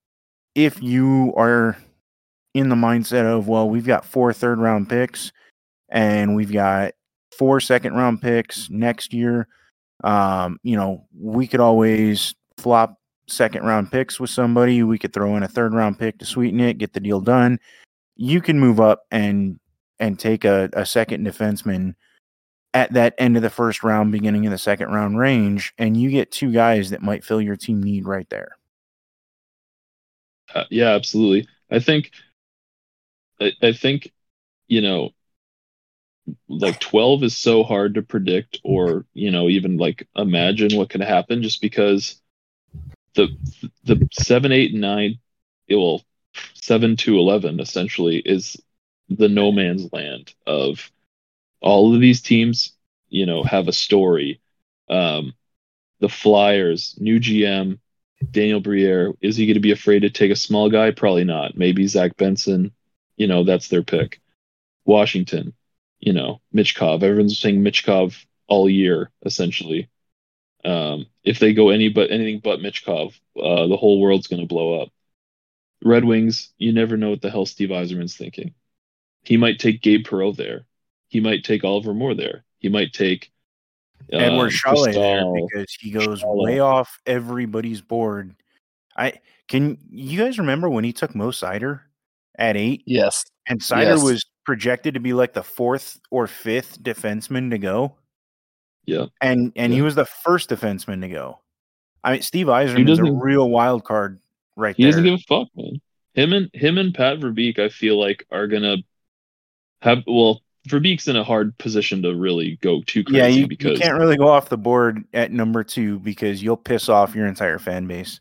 if you are in the mindset of well, we've got four third round picks and we've got four second round picks next year, um, you know, we could always flop second round picks with somebody. We could throw in a third round pick to sweeten it, get the deal done. You can move up and and take a, a second defenseman at that end of the first round, beginning of the second round range, and you get two guys that might fill your team need right there. Uh, yeah, absolutely. I think, I, I think, you know, like 12 is so hard to predict or, you know, even like imagine what could happen just because the, the seven, eight, and nine, it will seven to 11 essentially is the no man's land of all of these teams, you know, have a story. Um, the Flyers, new GM, Daniel Briere, is he going to be afraid to take a small guy? Probably not. Maybe Zach Benson, you know, that's their pick. Washington, you know, Michkov. Everyone's saying Michkov all year, essentially. Um, if they go any but anything but Michkov, uh, the whole world's going to blow up. Red Wings, you never know what the hell Steve Yzerman's thinking. He might take Gabe Perreault there. He might take Oliver Moore there. He might take Edward um, Sale there because he goes Sale. way off everybody's board. I can you guys remember when he took Mo Seider at eight, Yes. and Seider Yes. was projected to be like the fourth or fifth defenseman to go, Yeah, and and he was the first defenseman to go. I mean, Steve Yzerman's a doesn't- real wild card right he there. doesn't give a fuck, man. Him and him and Pat Verbeek, I feel like are gonna have. Well, Verbeek's in a hard position to really go too crazy yeah, you, you can't really go off the board at number two because you'll piss off your entire fan base.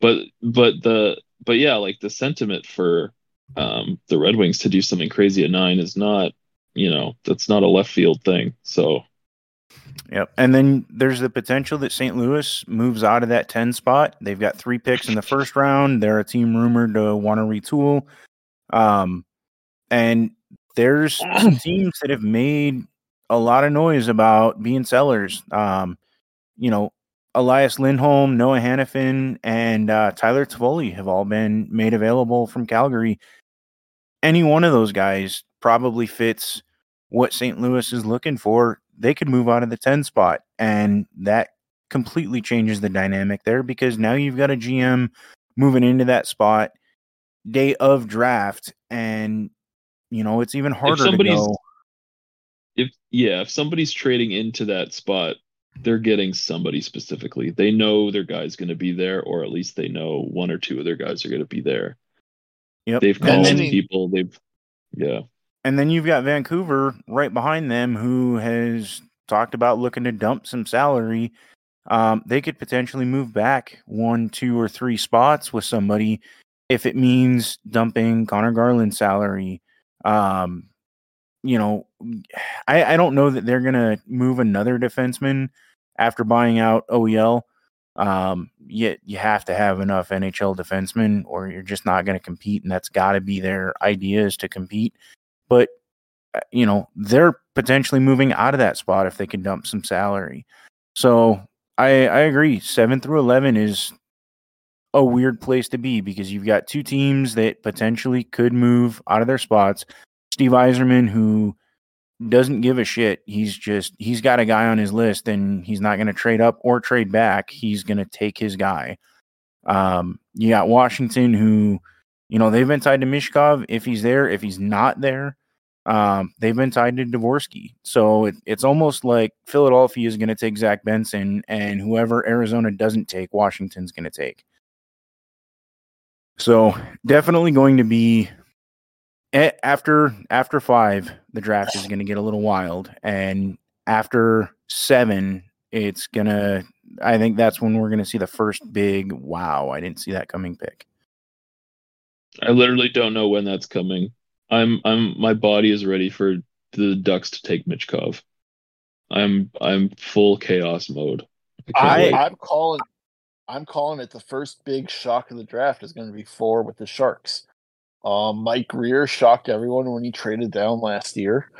but but the but yeah, like the sentiment for um the Red Wings to do something crazy at nine is not, you know, that's not a left field thing. So Yep. And then there's the potential that St. Louis moves out of that 10 spot. They've got three picks in the first round. They're a team rumored to want to retool. Um, and there's some teams that have made a lot of noise about being sellers. Um, you know, Elias Lindholm, Noah Hanifin, and uh, Tyler Toffoli have all been made available from Calgary. Any one of those guys probably fits what St. Louis is looking for. They could move out of the 10 spot, and that completely changes the dynamic there because now you've got a GM moving into that spot day of draft, and you know it's even harder to somebody's- go. if yeah, if somebody's trading into that spot, they're getting somebody specifically. They know their guy's going to be there, or at least they know one or two of their guys are going to be there. Yep. They've called then- people. They've yeah. And then you've got Vancouver right behind them, who has talked about looking to dump some salary. Um, they could potentially move back one, two, or three spots with somebody if it means dumping Conor Garland's salary. Um, you know, I, I don't know that they're going to move another defenseman after buying out OEL. Um, yet you have to have enough NHL defensemen or you're just not going to compete. And that's got to be their idea is to compete but uh, you know they're potentially moving out of that spot if they can dump some salary. So I I agree. Seven through eleven is a weird place to be because you've got two teams that potentially could move out of their spots. Steve Yzerman, who doesn't give a shit. He's just he's got a guy on his list and he's not going to trade up or trade back. He's going to take his guy. Um, you got Washington, who you know, they've been tied to Michkov if he's there. If he's not there, um, they've been tied to Dvorsky. So it, it's almost like Philadelphia is going to take Zach Benson, and whoever Arizona doesn't take, Washington's going to take. So definitely going to be after after five, the draft is going to get a little wild, and after seven, it's gonna. I think that's when we're going to see the first big wow. I didn't see that coming pick. I literally don't know when that's coming. I'm I'm my body is ready for the Ducks to take Michkov. I'm I'm full chaos mode. I I. I'm calling. I'm calling it the first big shock of the draft is going to be four with the Sharks. Um, Mike Grier shocked everyone when he traded down last year,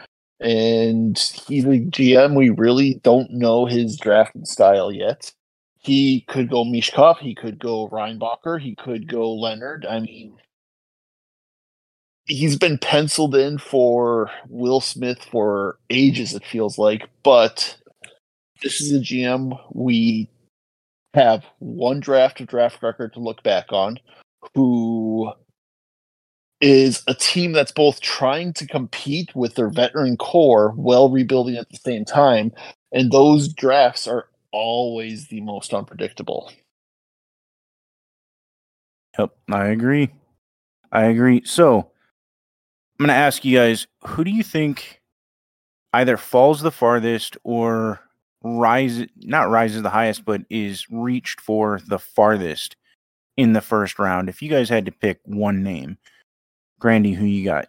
and he's a GM. We really don't know his drafting style yet. He could go Michkov. He could go Reinbacher. He could go Leonard. I mean, he's been penciled in for Will Smith for ages. It feels like, but this is a GM we have one draft of draft record to look back on, who is a team that's both trying to compete with their veteran core while rebuilding at the same time, and those drafts are always the most unpredictable. Yep, I agree. I agree. So I'm going to ask you guys who do you think either falls the farthest or rises, not rises the highest, but is reached for the farthest in the first round? If you guys had to pick one name, Grandy, who you got?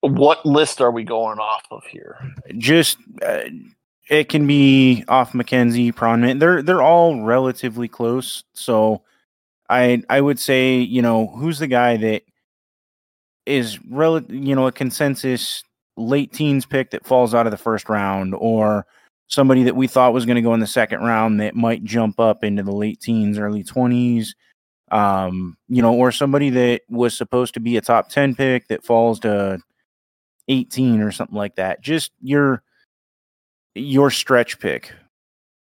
What list are we going off of here? Just uh, it can be off McKenzie, Pronman. They're they're all relatively close. So I I would say you know who's the guy that is rel- you know a consensus late teens pick that falls out of the first round or somebody that we thought was going to go in the second round that might jump up into the late teens early 20s um, you know or somebody that was supposed to be a top 10 pick that falls to 18 or something like that just your your stretch pick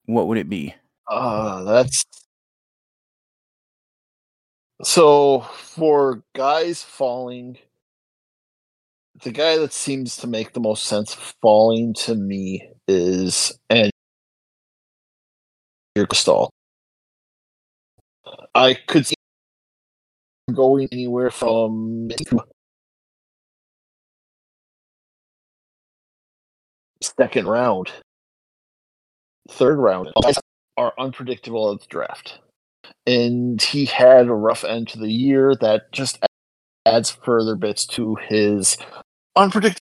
what would it be Uh, that's so for guys falling. The guy that seems to make the most sense falling to me is and Cristall. I could see going anywhere from second round, third round. Are unpredictable at the draft and he had a rough end to the year that just adds further bits to his unpredictable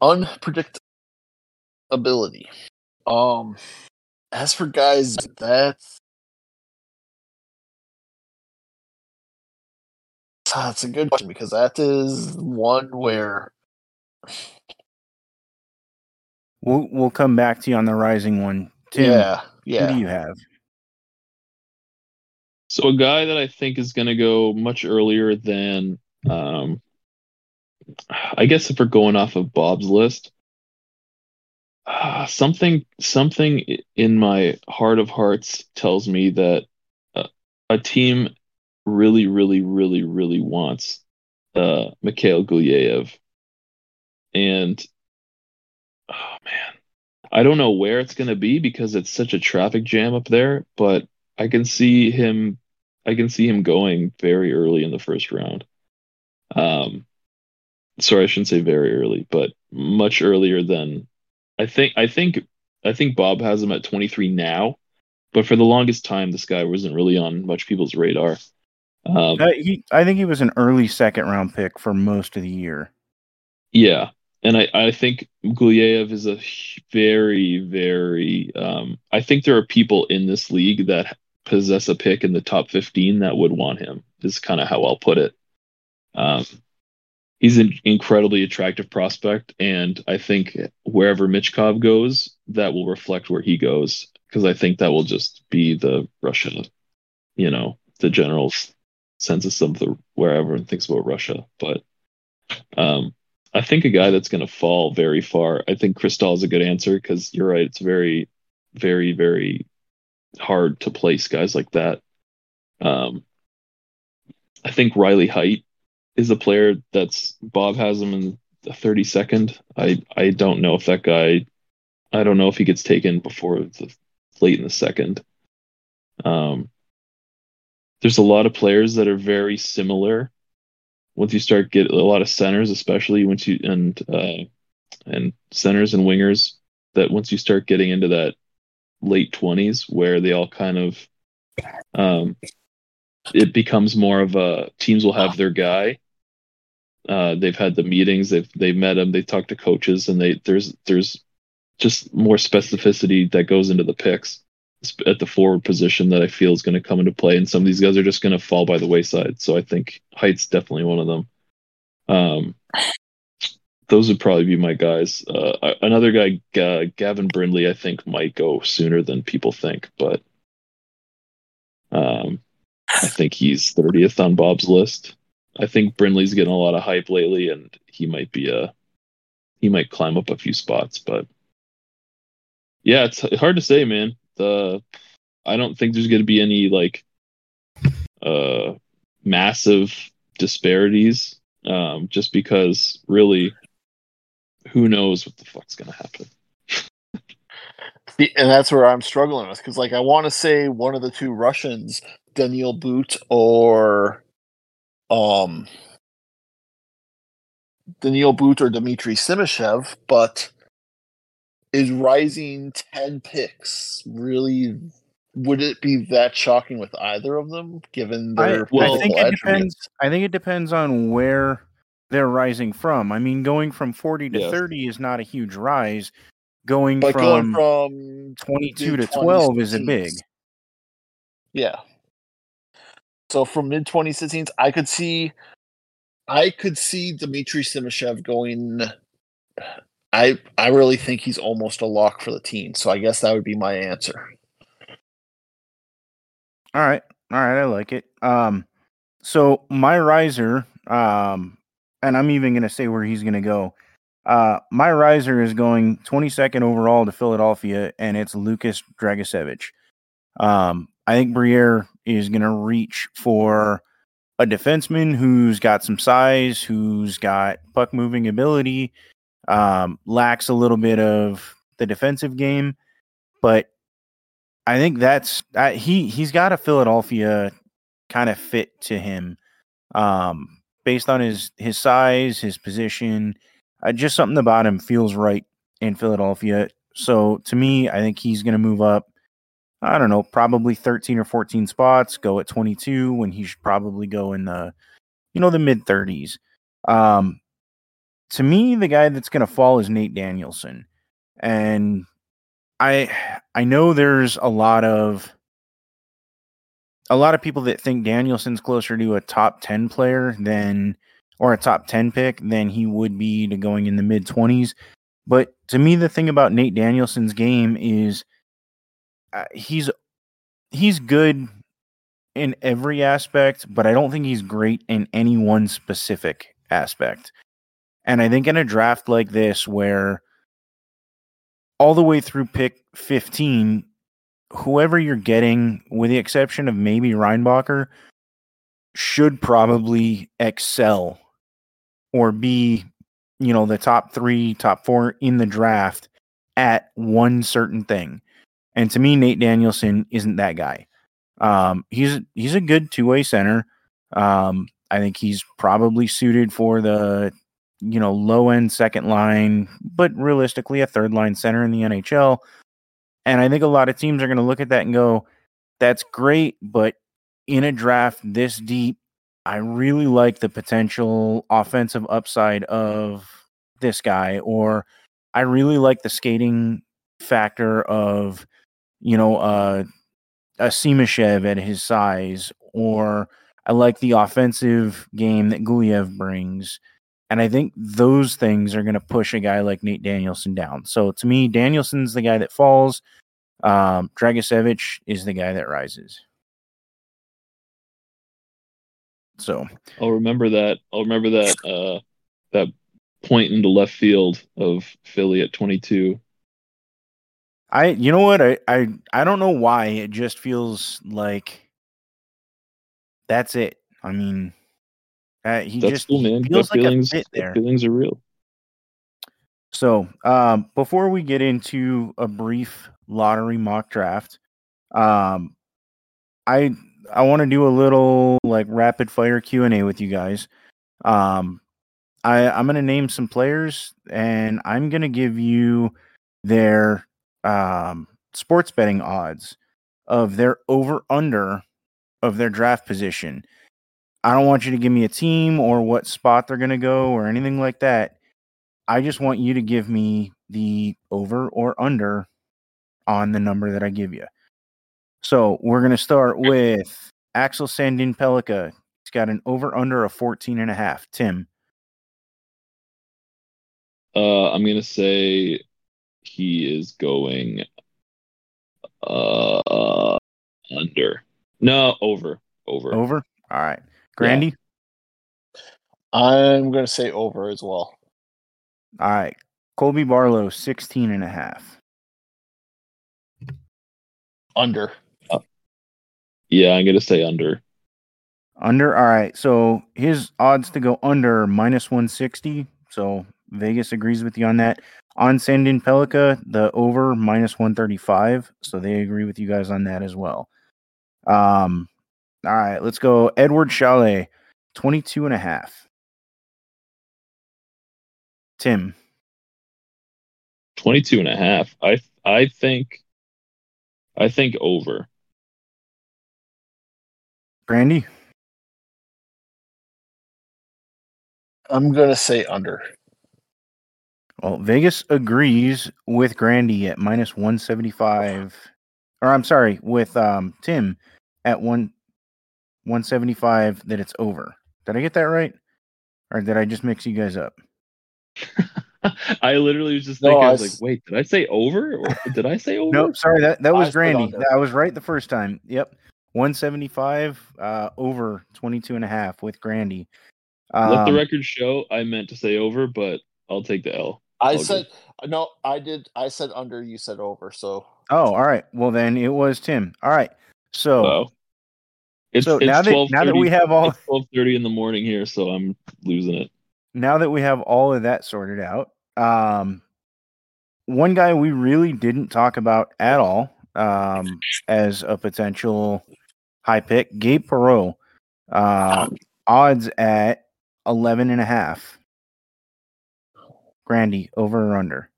unpredictability. Um, as for guys, that's that's a good question because that is one where we'll we'll come back to you on the rising one tim yeah who yeah. do you have? So a guy that I think is going to go much earlier than, um, I guess if we're going off of Bob's list, uh, something something in my heart of hearts tells me that uh, a team really, really, really, really wants uh, Mikhail Gulyayev, and oh man, I don't know where it's going to be because it's such a traffic jam up there, but I can see him I can see him going very early in the first round. Um sorry, I shouldn't say very early, but much earlier than I think I think I think Bob has him at 23 now, but for the longest time this guy wasn't really on much people's radar. Um Uh, he, I think he was an early second round pick for most of the year. Yeah, and I, I think Gulyayev is a very, very. Um, I think there are people in this league that possess a pick in the top 15 that would want him, is kind of how I'll put it. Um, he's an incredibly attractive prospect, and I think wherever Michkov goes, that will reflect where he goes, because I think that will just be the Russia, you know, the general s- census of the where everyone thinks about Russia. But um, I think a guy that's going to fall very far. I think Cristall is a good answer because you're right. It's very, very, very hard to place guys like that. Um, I think Riley Heidt is a player that's Bob has him in the 32nd. I I don't know if that guy. I don't know if he gets taken before the late in the second. Um, there's a lot of players that are very similar once you start get a lot of centers, especially once you and uh, and centers and wingers, that once you start getting into that late twenties, where they all kind of, um, it becomes more of a teams will have their guy. Uh, they've had the meetings, they've they've met them, they talked to coaches, and they there's there's just more specificity that goes into the picks at the forward position that I feel is going to come into play, and some of these guys are just going to fall by the wayside. So I think Heidt's definitely one of them. Um, those would probably be my guys. Uh, another guy, uh, Gavin Brindley, I think might go sooner than people think, but um, I think he's 30th on Bob's list. I think Brindley's getting a lot of hype lately, and he might be a he might climb up a few spots, but yeah, it's hard to say, man. The I don't think there's going to be any like uh massive disparities um just because really who knows what the fuck's going to happen. And that's where I'm struggling with because, like, I want to say one of the two Russians, Daniil But or um Daniil But or Dmitry Simashev, but is rising ten picks really? Would it be that shocking with either of them, given I, their well, I think it depends. I think it depends on where they're rising from. I mean, going from 40 to Yes. 30 is not a huge rise. Going But going from from 22 to 12 is a big. Yeah. So from mid 2016s, I could see, I could see Dmitry Simashev going. I I really think he's almost a lock for the team. So I guess that would be my answer. All right. All right, I like it. Um so my riser, um, and I'm even gonna say where he's gonna go. Uh my riser is going 22nd overall to Philadelphia, and it's Lukas Dragicevic. Um, I think Briere is gonna reach for a defenseman who's got some size, who's got puck moving ability, um, lacks a little bit of the defensive game, but I think that's uh, he he's got a Philadelphia kind of fit to him, um, based on his his size, his position, uh, just something about him feels right in Philadelphia. So to me, I think he's going to move up. I don't know, probably 13 or 14 spots, go at 22 when he should probably go in the, you know, the mid 30s. Um, to me, the guy that's going to fall is Nate Danielson. And I I know there's a lot of a lot of people that think Danielson's closer to a top 10 player than or a top 10 pick than he would be to going in the mid 20s. But to me the thing about Nate Danielson's game is uh, he's he's good in every aspect, but I don't think he's great in any one specific aspect. And I think in a draft like this where all the way through pick 15, whoever you're getting, with the exception of maybe Reinbacher, should probably excel or be, you know, the top three, top four in the draft at one certain thing. And to me, Nate Danielson isn't that guy. Um, he's he's a good two way center. Um, I think he's probably suited for the you know, low end second line, but realistically a third line center in the NHL. And I think a lot of teams are going to look at that and go, that's great, but in a draft this deep, I really like the potential offensive upside of this guy, or I really like the skating factor of, you know, uh, a Simashev at his size, or I like the offensive game that Gulyev brings. And I think those things are going to push a guy like Nate Danielson down. So to me, Danielson's the guy that falls. Um, Dragicevic is the guy that rises. So I'll remember that. I'll remember that. Uh, that point into left field of Philly at 22. I, you know what? I, I, I don't know why. It just feels like that's it. I mean, uh, he That's just cool, man. feels Gut like feelings, a fit there. feelings are real. So, um, before we get into a brief lottery mock draft, um, I I want to do a little like rapid fire Q and A with you guys. Um, I I'm gonna name some players and I'm gonna give you their um sports betting odds of their over under of their draft position. I don't want you to give me a team or what spot they're gonna go or anything like that. I just want you to give me the over or under on the number that I give you. So we're going to start with Axel Sandin Pellikka. He's got an over under of 14 and a half. Tim, Uh, I'm gonna say he is going uh under. No, over. Over. over. All right. Grandy. I'm going to say over as well. All right. Colby Barlow, 16 and a half. Under. Yeah, I'm gonna say under. Under. All right. So his odds to go under minus 160. So Vegas agrees with you on that. On Sandin Pellikka, the over minus 135. So they agree with you guys on that as well. Um, all right, let's go. Eduard Sale, 22 and a half. Tim, 22 and a half. I I think I think over. Grandy, I'm going to say under. well, Vegas agrees with Grandy at minus 175. Or I'm sorry, with um Tim at one 175 that it's over. Did I get that right? Or did I just mix you guys up? I literally was just No, thinking, I I was s- like, wait, did I say over? Or did I say over? Nope, sorry, that, that was I said Grandy. I was right the first time. Yep. 175 uh, over 22 and a half with Grandy. Let the Um, record show I meant to say over, but I'll take the L. I All said no. I did. I said under. You said over. So Oh, all right. Well, then it was Tim. All right. So Wow. It's, So it's now that- now that 12:30 we have all- it's twelve thirty in the morning here, so I'm losing it. now that we have all of that sorted out, um, one guy we really didn't talk about at all um, as a potential high pick, Gabe Perreault, uh, odds at 11 and a half. Grandy, over or under?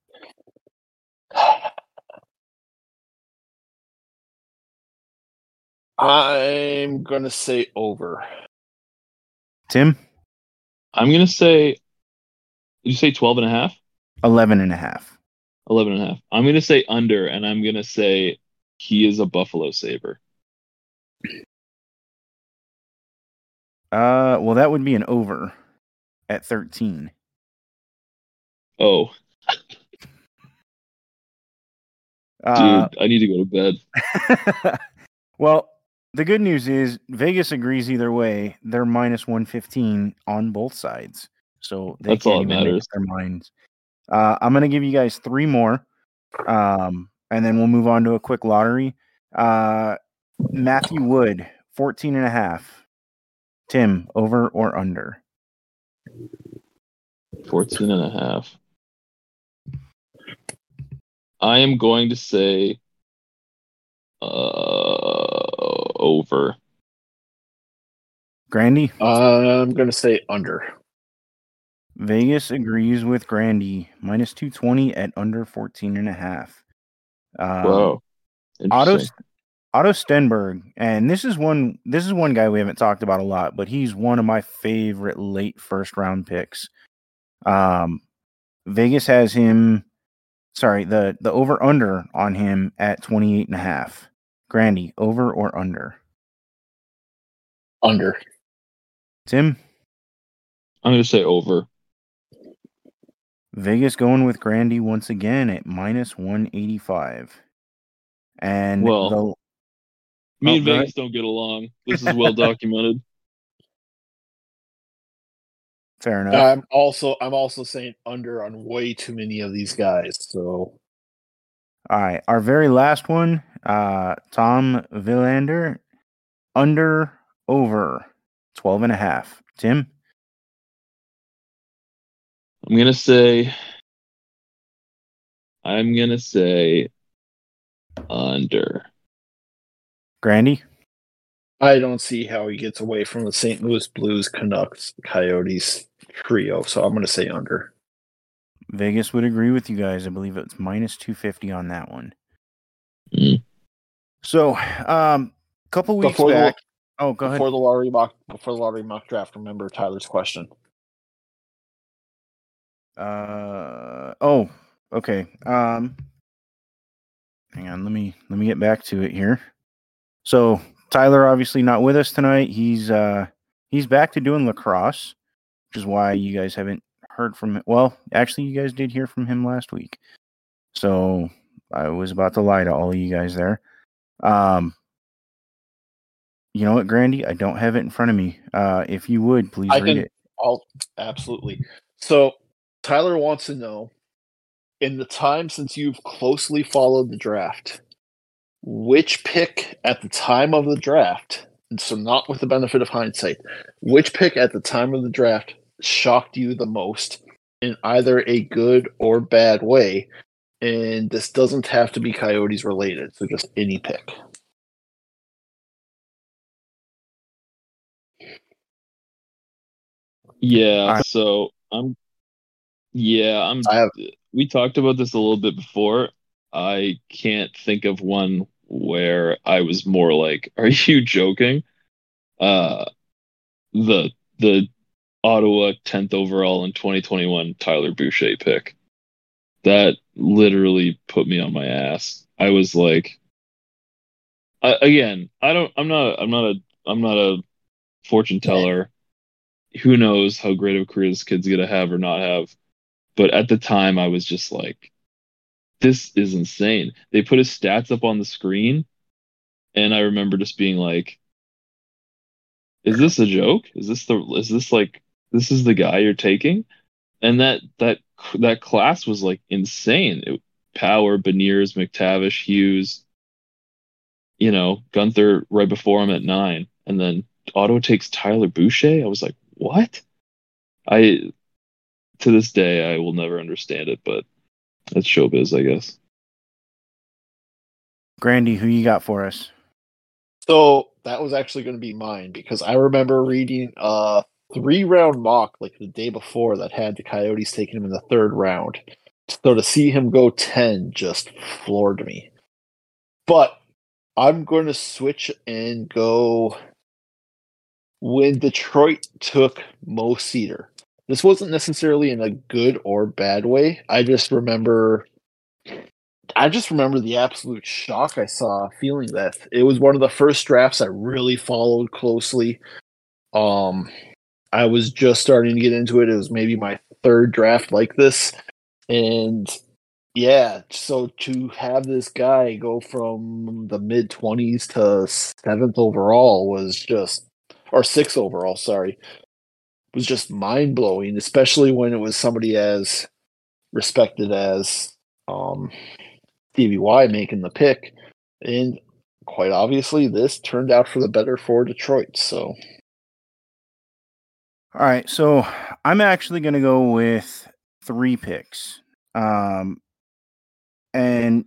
I'm gonna say over. Tim, I'm gonna say did you say 12 and a half? 11 and a half. 11 and a half. I'm gonna say under, and I'm gonna say he is a Buffalo Saber. Uh, well, that would be an over at 13. Oh, dude, Uh, I need to go to bed. well, the good news is Vegas agrees either way. They're minus 115 on both sides. So they That's can't even make matters. up their minds. Uh, I'm going to give you guys three more. Um, and then we'll move on to a quick lottery. Uh, Matthew Wood, 14 and a half. Tim, over or under? 14 and a half. I am going to say uh over. Grandy, I'm gonna say under. Vegas agrees with Grandy, minus 220 at under 14 and a half. Um, Wow. Otto Otto Stenberg, and this is one this is one guy we haven't talked about a lot, but he's one of my favorite late first round picks. Um Vegas has him sorry, the the over under on him at 28 and a half. Grandy, over or under? Under. Tim, I'm going to say over. Vegas going with Grandy once again at minus 185. And Well, the Me Oh, and go ahead. Vegas don't get along. This is well documented. fair enough. I'm also I'm also saying under on way too many of these guys. So All right, our very last one, uh, Tom Willander, under over 12 and a half. Tim, I'm going to say I'm going to say under. Grandy, I don't see how he gets away from the St. Louis Blues, Canucks, Coyotes trio. So I'm gonna say under. Vegas would agree with you guys. I believe it's minus 250 on that one. Mm. So, um, a couple weeks Before the- back. oh, go ahead. Before the lottery mock before the lottery mock draft, remember Tyler's question. Uh, oh, okay. Um, hang on. Let me let me get back to it here. So Tyler obviously not with us tonight. He's uh he's back to doing lacrosse, which is why you guys haven't heard from him. Well, actually, you guys did hear from him last week. So I was about to lie to all of you guys there. Um, you know what, Grandy? I don't have it in front of me. Uh, if you would please I read can- it. All absolutely. So Tyler wants to know in the time since you've closely followed the draft, which pick at the time of the draft, and so not with the benefit of hindsight, which pick at the time of the draft shocked you the most in either a good or bad way? And this doesn't have to be Coyotes related, so just any pick. Yeah, so I'm yeah, I'm I have we talked about this a little bit before. I can't think of one where I was more like, "Are you joking?" Uh, the the Ottawa 10th overall in 2021 Tyler Boucher pick. That literally put me on my ass. I was like, I, again, I don't, I'm not, I'm not a, I'm not a fortune teller. Who knows how great of a career this kid's gonna have or not have? But at the time, I was just like, "This is insane." They put his stats up on the screen, and I remember just being like, "Is this a joke? Is this the? Is this like this is the guy you're taking?" And that that that class was like insane. It, Power, Beniers, McTavish, Hughes, you know, Guenther right before him at nine, and then Auto takes Tyler Boucher. I was like, what? I to this day I will never understand it, but that's showbiz, I guess. Grandy, who you got for us? So that was actually going to be mine because I remember reading a three round mock like the day before that had the Coyotes taking him in the third round. So to see him go 10 just floored me. But I'm going to switch and go when Detroit took Mo Seider. This wasn't necessarily in a good or bad way. I just remember I just remember the absolute shock I saw feeling that. It was one of the first drafts I really followed closely. Um I was just starting to get into it. It was maybe my third draft like this. And yeah, so to have this guy go from the mid 20s to seventh overall was just, or sixth overall, sorry, was just mind blowing, especially when it was somebody as respected as um, making the pick. And quite obviously, this turned out for the better for Detroit. So, all right. So I'm actually going to go with three picks. Um, and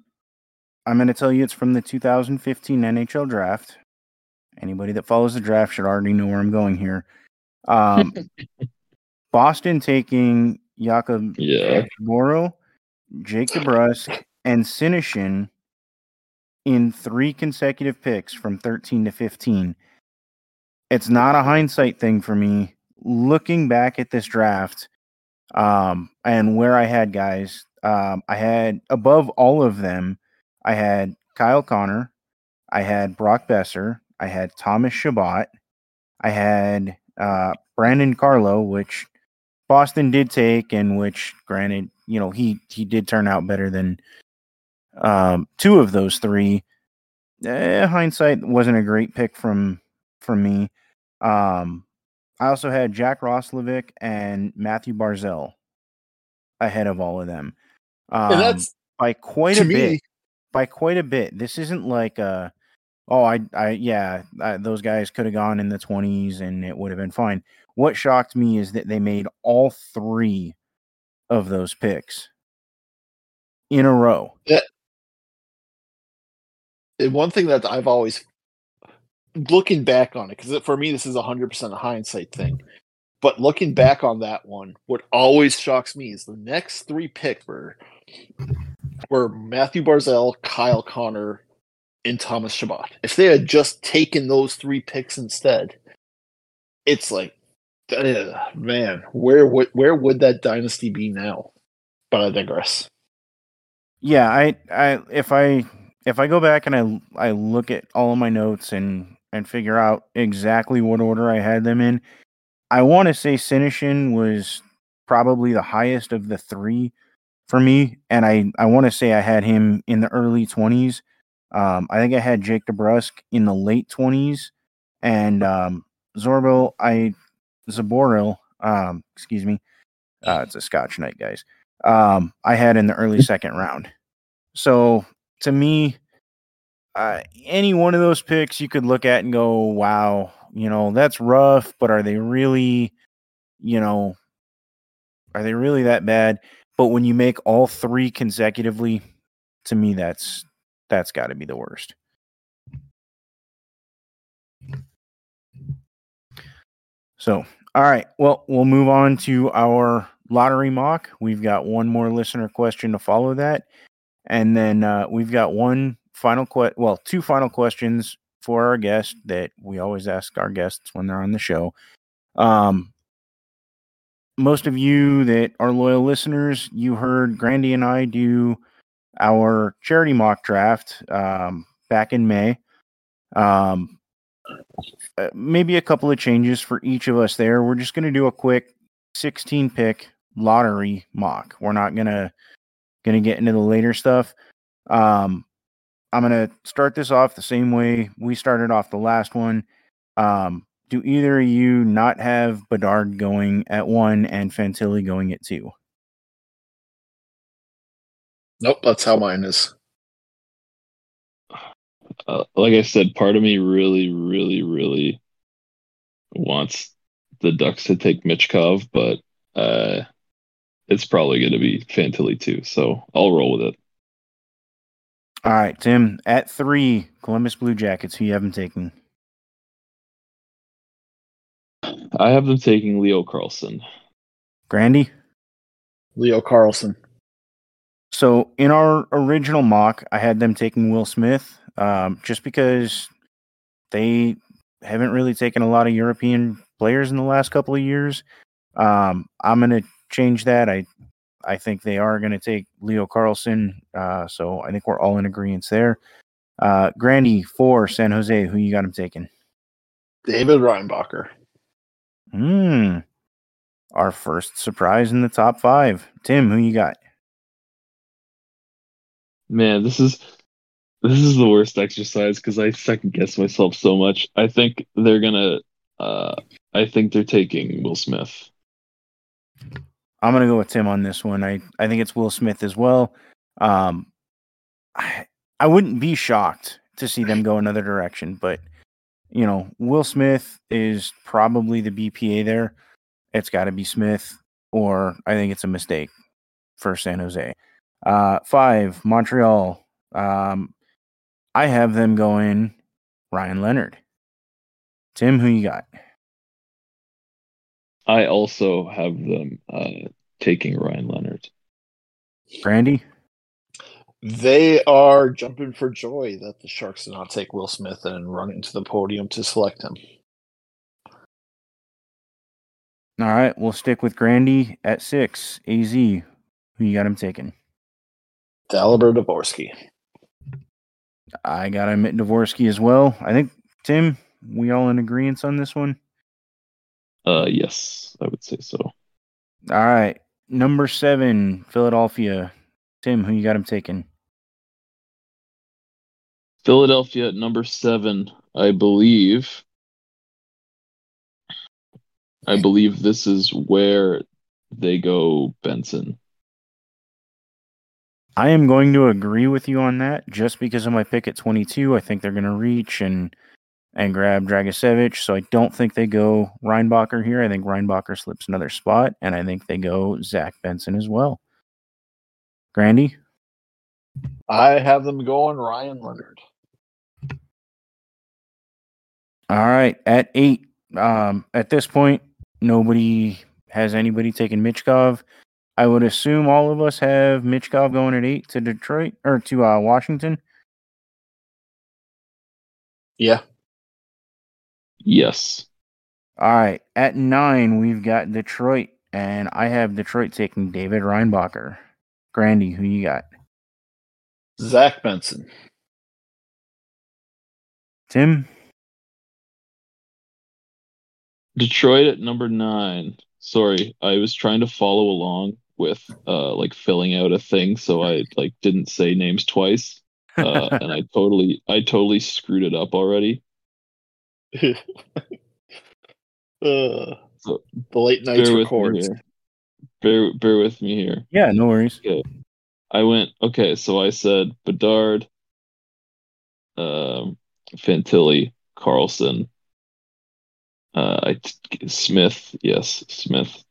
I'm going to tell you it's from the 2015 NHL draft. Anybody that follows the draft should already know where I'm going here. Um, Boston taking Jakub Yeah. Boro, Jake DeBrusk, and Senyshyn in three consecutive picks from 13 to 15. It's not a hindsight thing for me. Looking back at this draft um, and where I had guys, um, I had above all of them, I had Kyle Connor, I had Brock Boeser, I had Thomas Chabot, I had uh, Brandon Carlo, which Boston did take, and which, granted, you know he he did turn out better than um, two of those three. Eh, hindsight wasn't a great pick from from me. Um, I also had Jack Roslovic and Mathew Barzal ahead of all of them. Um, and that's by quite a bit. By quite a bit. This isn't like a, oh, I, I, yeah, I, those guys could have gone in the twenties and it would have been fine. What shocked me is that they made all three of those picks in a row. Yeah. and one thing that I've always looking back on it because for me this is hundred percent a hindsight thing. But looking back on that one, what always shocks me is the next three picks were were Mathew Barzal, Kyle Connor, and Thomas Chabot. If they had just taken those three picks instead, it's like, ugh, man, where would where would that dynasty be now? But I digress. Yeah, I, I, if I, if I go back and I, I look at all of my notes and and figure out exactly what order I had them in, I want to say Senyshyn was probably the highest of the three for me, and I, I want to say I had him in the early twenties. Um, I think I had Jake DeBrusk in the late twenties, and um, Zorbil, I Zaboril, um, excuse me, uh, it's a Scotch night, guys. Um, I had in the early second round. So to me, uh, any one of those picks you could look at and go, wow, you know, that's rough, but are they really, you know, are they really that bad? But when you make all three consecutively, to me, that's that's got to be the worst. So, all right. Well, we'll move on to our lottery mock. We've got one more listener question to follow that. And then uh, we've got one final que- well, two final questions for our guest that we always ask our guests when they're on the show. Um, most of you that are loyal listeners, you heard Grandy and I do our charity mock draft um, back in May. Um, uh, maybe a couple of changes for each of us there. We're just going to do a quick 16 pick lottery mock. We're not going to going to get into the later stuff. Um, I'm going to start this off the same way we started off the last one. Um, do either of you not have Bedard going at one and Fantilli going at two? Nope, that's how mine is. Uh, like I said, part of me really, really, really wants the Ducks to take Michkov, but uh, it's probably going to be Fantilli too. So I'll roll with it. All right, Tim, at three, Columbus Blue Jackets, who you haven't taken? I have them taking Leo Carlsson. Grandy? Leo Carlsson. So in our original mock, I had them taking Will Smith, um, just because they haven't really taken a lot of European players in the last couple of years. Um, I'm going to change that. I I think they are going to take Leo Carlsson. Uh, so I think we're all in agreement there. Uh, Grandy for San Jose, who you got him taking? David Reinbacher. Hmm. Our first surprise in the top five. Tim, who you got? Man, this is this is the worst exercise because I second guess myself so much. I think they're gonna. Uh, I think they're taking Will Smith. I'm gonna go with Tim on this one. I I think it's Will Smith as well. Um, I I wouldn't be shocked to see them go another direction, but you know, Will Smith is probably the BPA there. It's got to be Smith, or I think it's a mistake for San Jose. Uh, five Montreal. Um, I have them going Ryan Leonard. Tim, who you got? I also have them uh, taking Ryan Leonard. Grandy? They are jumping for joy that the Sharks did not take Will Smith and run into the podium to select him. All right, we'll stick with Grandy at six. AZ, who you got him taking? Dalibor Dvorsky. I got him at Dvorsky as well. I think Tim, we all in agreement on this one. Uh, yes, I would say so. All right, number seven, Philadelphia. Tim, who you got him taking? Philadelphia at number seven, I believe. I believe this is where they go Benson. I am going to agree with you on that just because of my pick at 22. I think they're going to reach and and grab Dragicevic. So I don't think they go Reinbacher here. I think Reinbacher slips another spot, and I think they go Zach Benson as well. Grandy? I have them going Ryan Leonard. All right. At eight, um, at this point, nobody has anybody taken Michkov. I would assume all of us have Michkov going at eight to Detroit or to uh, Washington. Yeah. Yes. All right. At nine, we've got Detroit, and I have Detroit taking David Reinbacher. Grandy, who you got? Zach Benson. Tim? Detroit at number nine. Sorry, I was trying to follow along with uh like filling out a thing, so I like didn't say names twice. Uh, and I totally I totally screwed it up already. uh, So, the late nights bear with me records. here. Bear bear with me here. Yeah, no worries. I went okay, so I said Bedard, um, Fantilli, Carlsson, uh, I Smith, yes, Smith.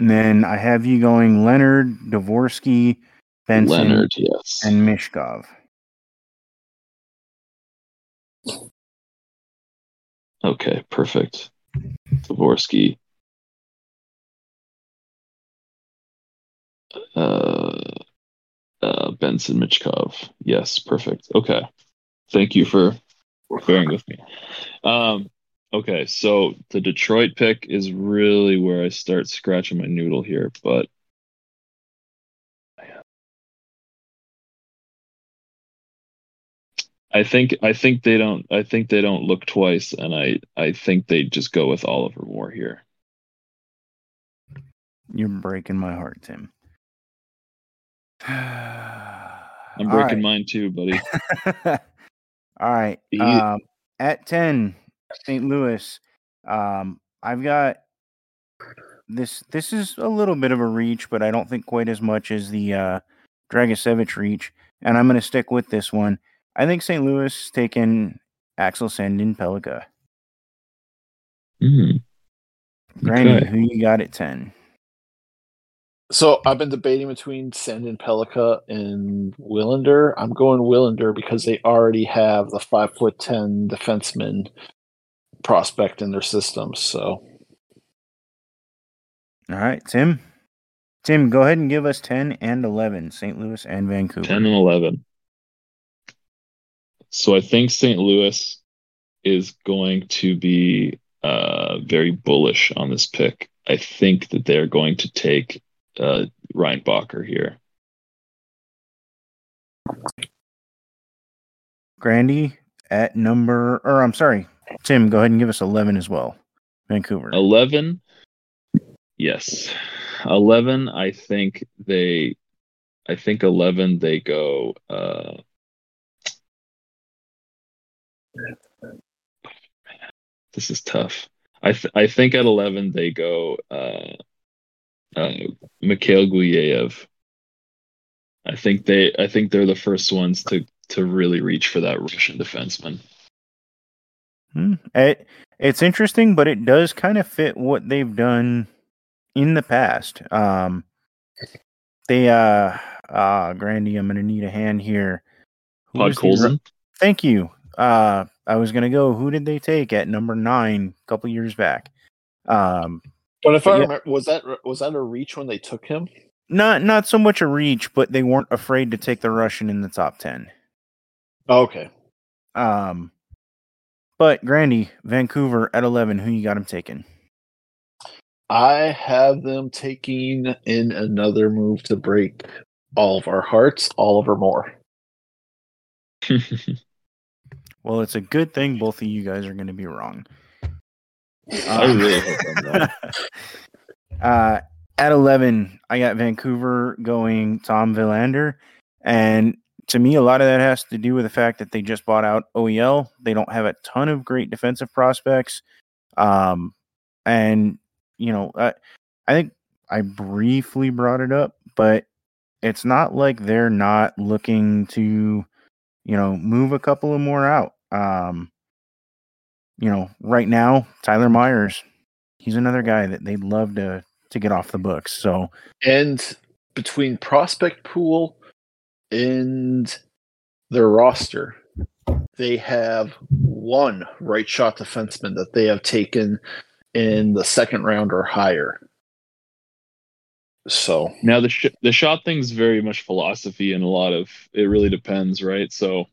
And then I have you going Leonard, Dvorsky, Benson, Leonard, yes. and Michkov. Okay, perfect. Dvorsky. Uh, uh, Benson Michkov. Yes, perfect. Okay. Thank you for bearing with me. Um, okay, so the Detroit pick is really where I start scratching my noodle here, but I think I think they don't I think they don't look twice, and I I think they just go with Oliver Moore here. You're breaking my heart, Tim. I'm breaking mine too, buddy. All right. Um, at 10, St. Louis. Um, I've got this this is a little bit of a reach, but I don't think quite as much as the uh Dragicevic reach. And I'm gonna stick with this one. I think St. Louis taking Axel Sandin Pellikka. Mm. Grandy, Okay. who you got at 10? So I've been debating between Sandin Pelica and Willander. I'm going Willander because they already have the five foot ten defenseman prospect in their system. So All right, Tim. Tim, go ahead and give us 10 and 11, St. Louis and Vancouver. 10 and 11. So I think St. Louis is going to be uh, very bullish on this pick. I think that they're going to take uh, Reinbacher here. Grandy at number, or I'm sorry, Tim, go ahead and give us 11 as well. Vancouver. 11. Yes. 11, I think they I think 11 they go uh This is tough. I th- I think at 11 they go uh uh Mikhail Gulyayev. I think they I think they're the first ones to to really reach for that Russian defenseman. Hmm. It, it's interesting, but it does kind of fit what they've done in the past. Um, they, uh, uh, Grandy, I'm to need a hand here. Who Todd was the Colson. Thank you. Uh, I was going to go, who did they take at number nine a couple years back? Um, But if But I yeah. remember, was that was that a reach when they took him? not not so much a reach, but they weren't afraid to take the Russian in the top ten. Oh, okay. Um, but Grandy, Vancouver at eleven, who you got him taking? I have them taking in another move to break all of our hearts, Oliver Moore. Well, it's a good thing both of you guys are going to be wrong. I really hope I'm wrong. uh, at 11, I got Vancouver going Tom Willander. And to me, a lot of that has to do with the fact that they just bought out OEL. They don't have a ton of great defensive prospects. Um, and, you know, I, I think I briefly brought it up, but it's not like they're not looking to, you know, move a couple of more out. Um, you know, right now, Tyler Myers, he's another guy that they'd love to to get off the books. So And between prospect pool and their roster, they have one right shot defenseman that they have taken in the second round or higher. So Now the sh- the shot thing's very much philosophy and a lot of it really depends, right? So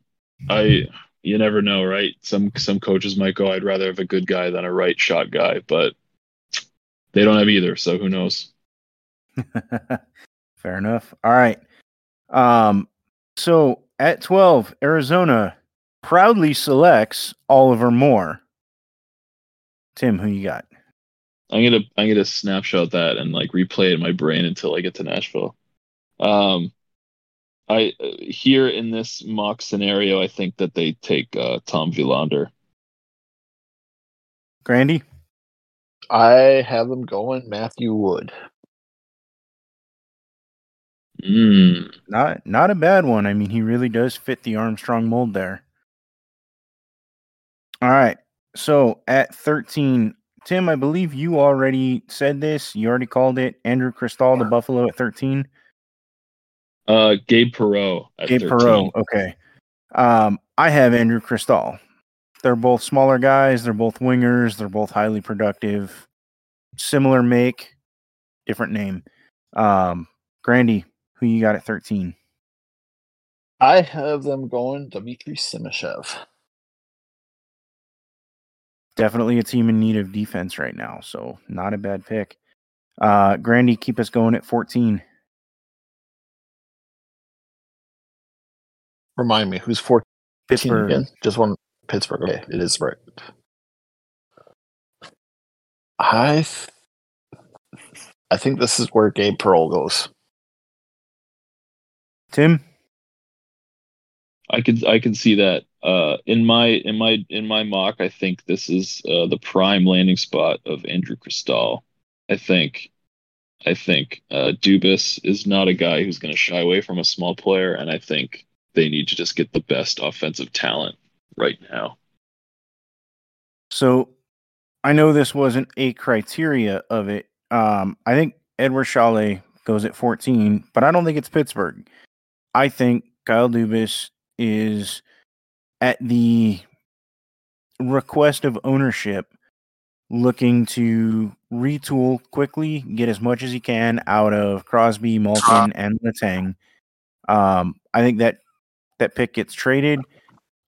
I you never know, right? Some some coaches might go, I'd rather have a good guy than a right shot guy, but they don't have either, so who knows? fair enough. All right. Um, so at 12, Arizona proudly selects Oliver Moore. Tim, who you got? I'm gonna I'm gonna snapshot that and like replay it in my brain until I get to Nashville. Um, I uh, here in this mock scenario, I think that they take uh, Tom Willander. Grandy? I have them going Matthew Wood. Mm, Not not a bad one. I mean, he really does fit the Armstrong mold there. All right. So at 13, Tim, I believe you already said this. You already called it. Andrew Cristall, the Buffalo at 13. Uh, Gabe Perreault at Gabe 13. Perreault. Okay. Um, I have Andrew Cristall. They're both smaller guys. They're both wingers. They're both highly productive. Similar make, different name. Um, Grandy, who you got at 13? I have them going Dmitry Simashev. Definitely a team in need of defense right now. So not a bad pick. Uh, Grandy, keep us going at 14. Remind me, who's 14 Pittsburgh. Again? Just one Pittsburgh. Okay, it is right. I th- I think this is where Gabe Perreault goes. Tim? I could I could see that. Uh, in my in my in my mock, I think this is uh, the prime landing spot of Andrew Cristall. I think I think uh, Dubas is not a guy who's going to shy away from a small player, and I think they need to just get the best offensive talent right now. So I know this wasn't a criteria of it. Um, I think Eduard Sale goes at 14, but I don't think it's Pittsburgh. I think Kyle Dubas is at the request of ownership looking to retool quickly, get as much as he can out of Crosby, Malkin, and Letang. Um, I think that that pick gets traded.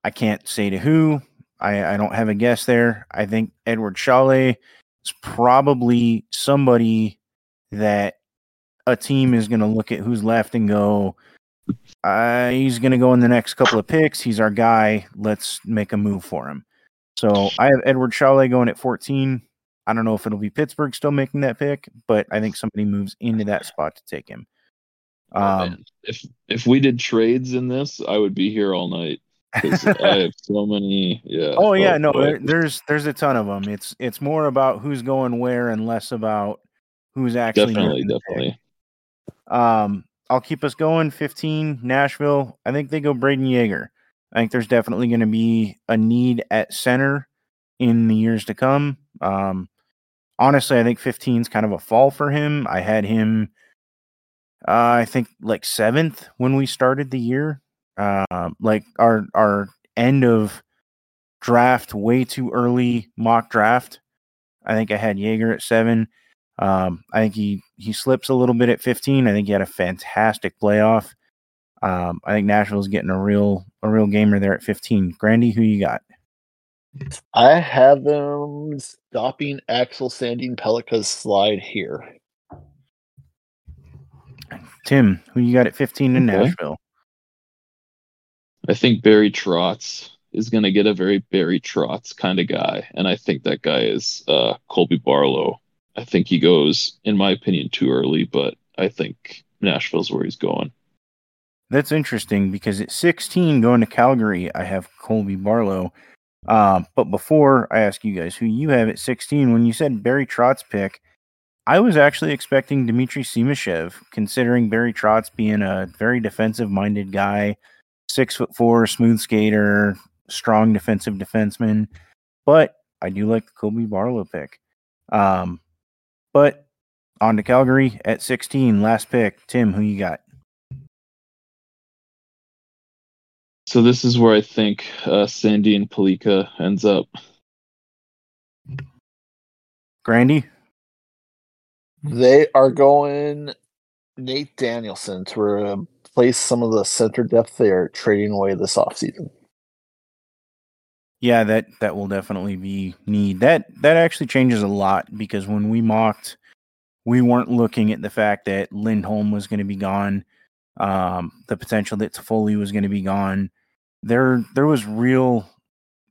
I can't say to who. I, I don't have a guess there. I think Eduard Sale is probably somebody that a team is going to look at who's left and go, uh, he's going to go in the next couple of picks. He's our guy. Let's make a move for him. So I have Eduard Sale going at 14. I don't know if it'll be Pittsburgh still making that pick, but I think somebody moves into that spot to take him. Oh, Um, if if we did trades in this, I would be here all night. I have so many. Yeah. oh yeah, no, there, there's there's a ton of them. It's it's more about who's going where and less about who's actually definitely, pick. definitely. Um, I'll keep us going. 15, Nashville. I think they go Brayden Yager. I think there's definitely going to be a need at center in the years to come. Um, honestly, I think 15 is kind of a fall for him. I had him, uh, I think, like seventh when we started the year. Um, like our our end of draft, way too early mock draft. I think I had Yager at seven. Um, I think he he slips a little bit at 15. I think he had a fantastic playoff. Um, I think Nashville's getting a real a real gamer there at 15. Grandy, who you got? I have them stopping Axel Sandin Pellikka's slide here. Tim, who you got at 15 in Okay. Nashville? I think Barry Trotz is going to get a very Barry Trotz kind of guy, and I think that guy is uh, Colby Barlow. I think he goes, in my opinion, too early, but I think Nashville's where he's going. That's interesting because at 16 going to Calgary, I have Colby Barlow. Um, but before I ask you guys who you have at 16, when you said Barry Trotz pick, I was actually expecting Dmitry Simashev, considering Barry Trotz being a very defensive minded guy, six foot four, smooth skater, strong defensive defenseman. But I do like the Colby Barlow pick. Um, but on to Calgary at 16, last pick. Tim, who you got? So this is where I think uh, Sandin Pellikka ends up. Grandy? They are going Nate Danielson to replace some of the center depth they are trading away this offseason. Yeah, that that will definitely be need. That that actually changes a lot because when we mocked, we weren't looking at the fact that Lindholm was going to be gone, um, the potential that Toffoli was going to be gone. There there was real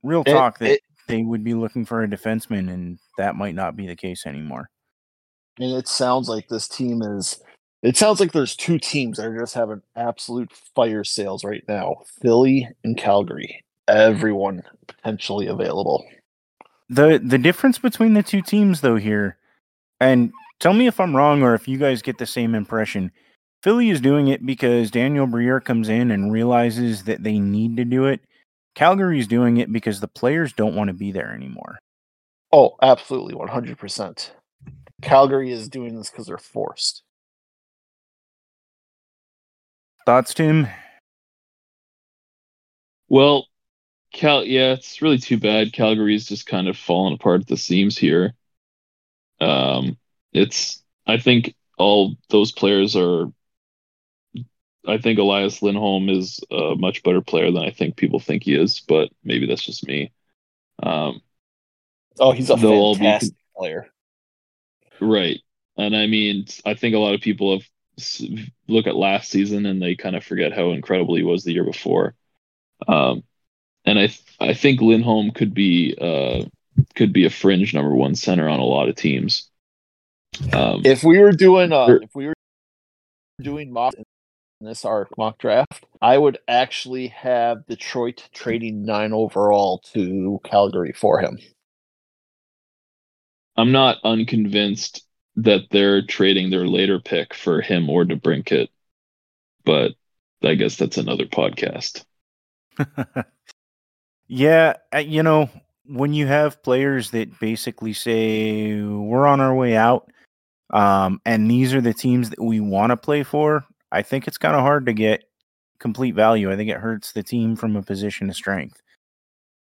real It- talk that it- they would be looking for a defenseman, and that might not be the case anymore. And it sounds like this team is. It sounds like there's two teams that are just having absolute fire sales right now Philly and Calgary. Everyone potentially available. the the difference between the two teams though here and tell me if i'm wrong or if you guys get the same impression philly is doing it because daniel briere comes in and realizes that they need to do it calgary is doing it because the players don't want to be there anymore Oh, absolutely, 100%. Calgary is doing this because they're forced. thoughts tim Well, Cal, yeah, it's really too bad. Calgary's just kind of fallen apart at the seams here. Um, it's I think all those players are. I think Elias Lindholm is a much better player than I think people think he is, but maybe that's just me. Um, Oh, he's a They'll all be fantastic player. Right. And I mean, I think a lot of people have look at last season and they kind of forget how incredible he was the year before. Um, and I th- I think Lindholm could be uh could be a fringe number one center on a lot of teams. Um, if we were doing uh, if we were doing mock in this our mock draft, I would actually have Detroit trading nine overall to Calgary for him. I'm not unconvinced that they're trading their later pick for him or DeBrincat, but I guess that's another podcast. yeah, you know, when you have players that basically say we're on our way out, um, and these are the teams that we want to play for, I think it's kind of hard to get complete value. I think it hurts the team from a position of strength.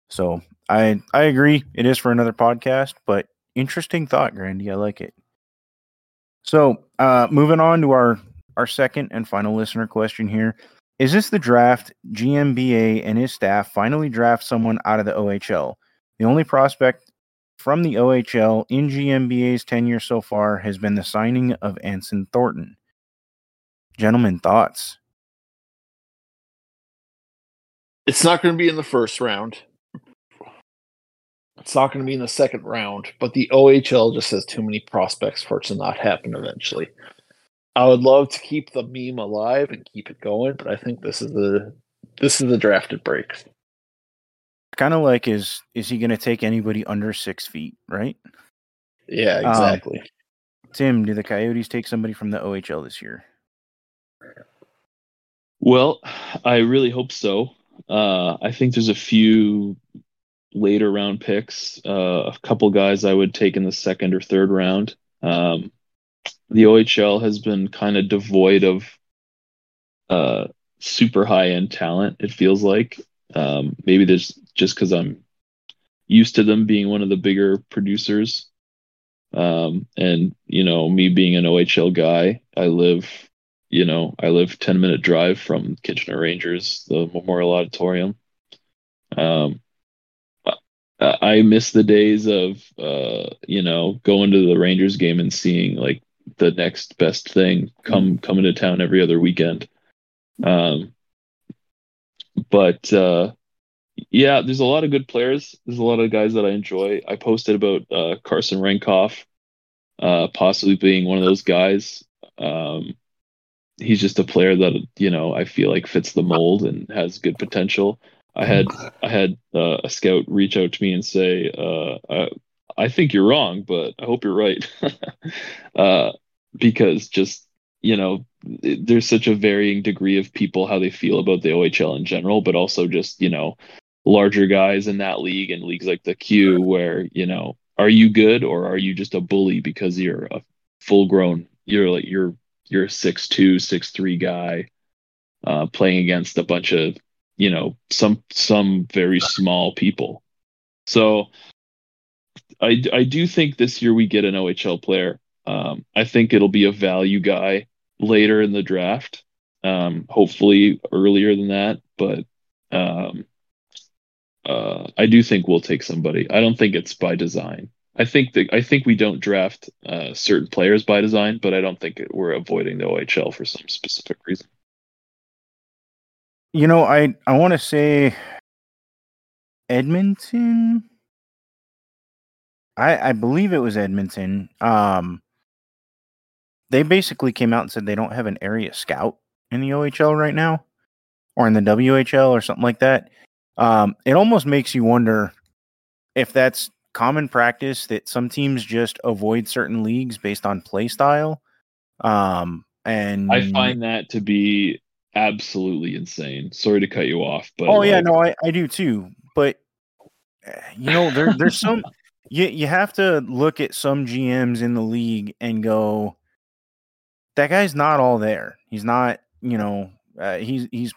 So I I agree. It is for another podcast, but interesting thought, Grandy. I like it. So uh, moving on to our our second and final listener question here. Is this the draft GMBA and his staff finally draft someone out of the OHL? The only prospect from the OHL in GMBA's tenure so far has been the signing of Anson Thornton. Gentlemen, thoughts? It's not going to be in the first round. It's not going to be in the second round, but the OHL just has too many prospects for it to not happen eventually. I would love to keep the meme alive and keep it going, but I think this is the this is the drafted breaks. Kind of like is is he going to take anybody under six feet? Right? Yeah, um, exactly. Um, Tim, do the Coyotes take somebody from the OHL this year? Well, I really hope so. Uh, I think there's a few later round picks, uh, a couple guys I would take in the second or third round. Um, the OHL has been kind of devoid of uh, super high end talent. It feels like um, maybe there's just because I'm used to them being one of the bigger producers, um, and you know me being an OHL guy, I live, you know, I live ten minute drive from Kitchener Rangers, the Memorial Auditorium. Um, I miss the days of uh, you know going to the Rangers game and seeing like the next best thing come mm. coming to town every other weekend. Um, but uh, yeah, there's a lot of good players. There's a lot of guys that I enjoy. I posted about uh, Carson Rehkopf uh, possibly being one of those guys. Um, he's just a player that you know I feel like fits the mold and has good potential. I had I had uh, a scout reach out to me and say, uh, I, I, think you're wrong, but I hope you're right, uh, because just you know, there's such a varying degree of people how they feel about the OHL in general, but also just you know, larger guys in that league and leagues like the Q, where you know, are you good or are you just a bully because you're a full grown, you're like you're you're a six two, six three guy, uh, playing against a bunch of you know some some very small people. So I I do think this year we get an OHL player. Um, I think it'll be a value guy later in the draft. Um, hopefully earlier than that, but um, uh, I do think we'll take somebody. I don't think it's by design. I think that I think we don't draft uh, certain players by design, but I don't think we're avoiding the OHL for some specific reason. You know, I I want to say Edmonton. I I believe it was Edmonton. Um, they basically came out and said they don't have an area scout in the OHL right now, or in the WHL or something like that. Um, it almost makes you wonder if that's common practice that some teams just avoid certain leagues based on play style. Um, and I find that to be absolutely insane. Sorry to cut you off, but oh like... yeah, no, I, I do too. But you know, there there's some you you have to look at some GMs in the league and go, that guy's not all there. He's not, you know, uh, he's he's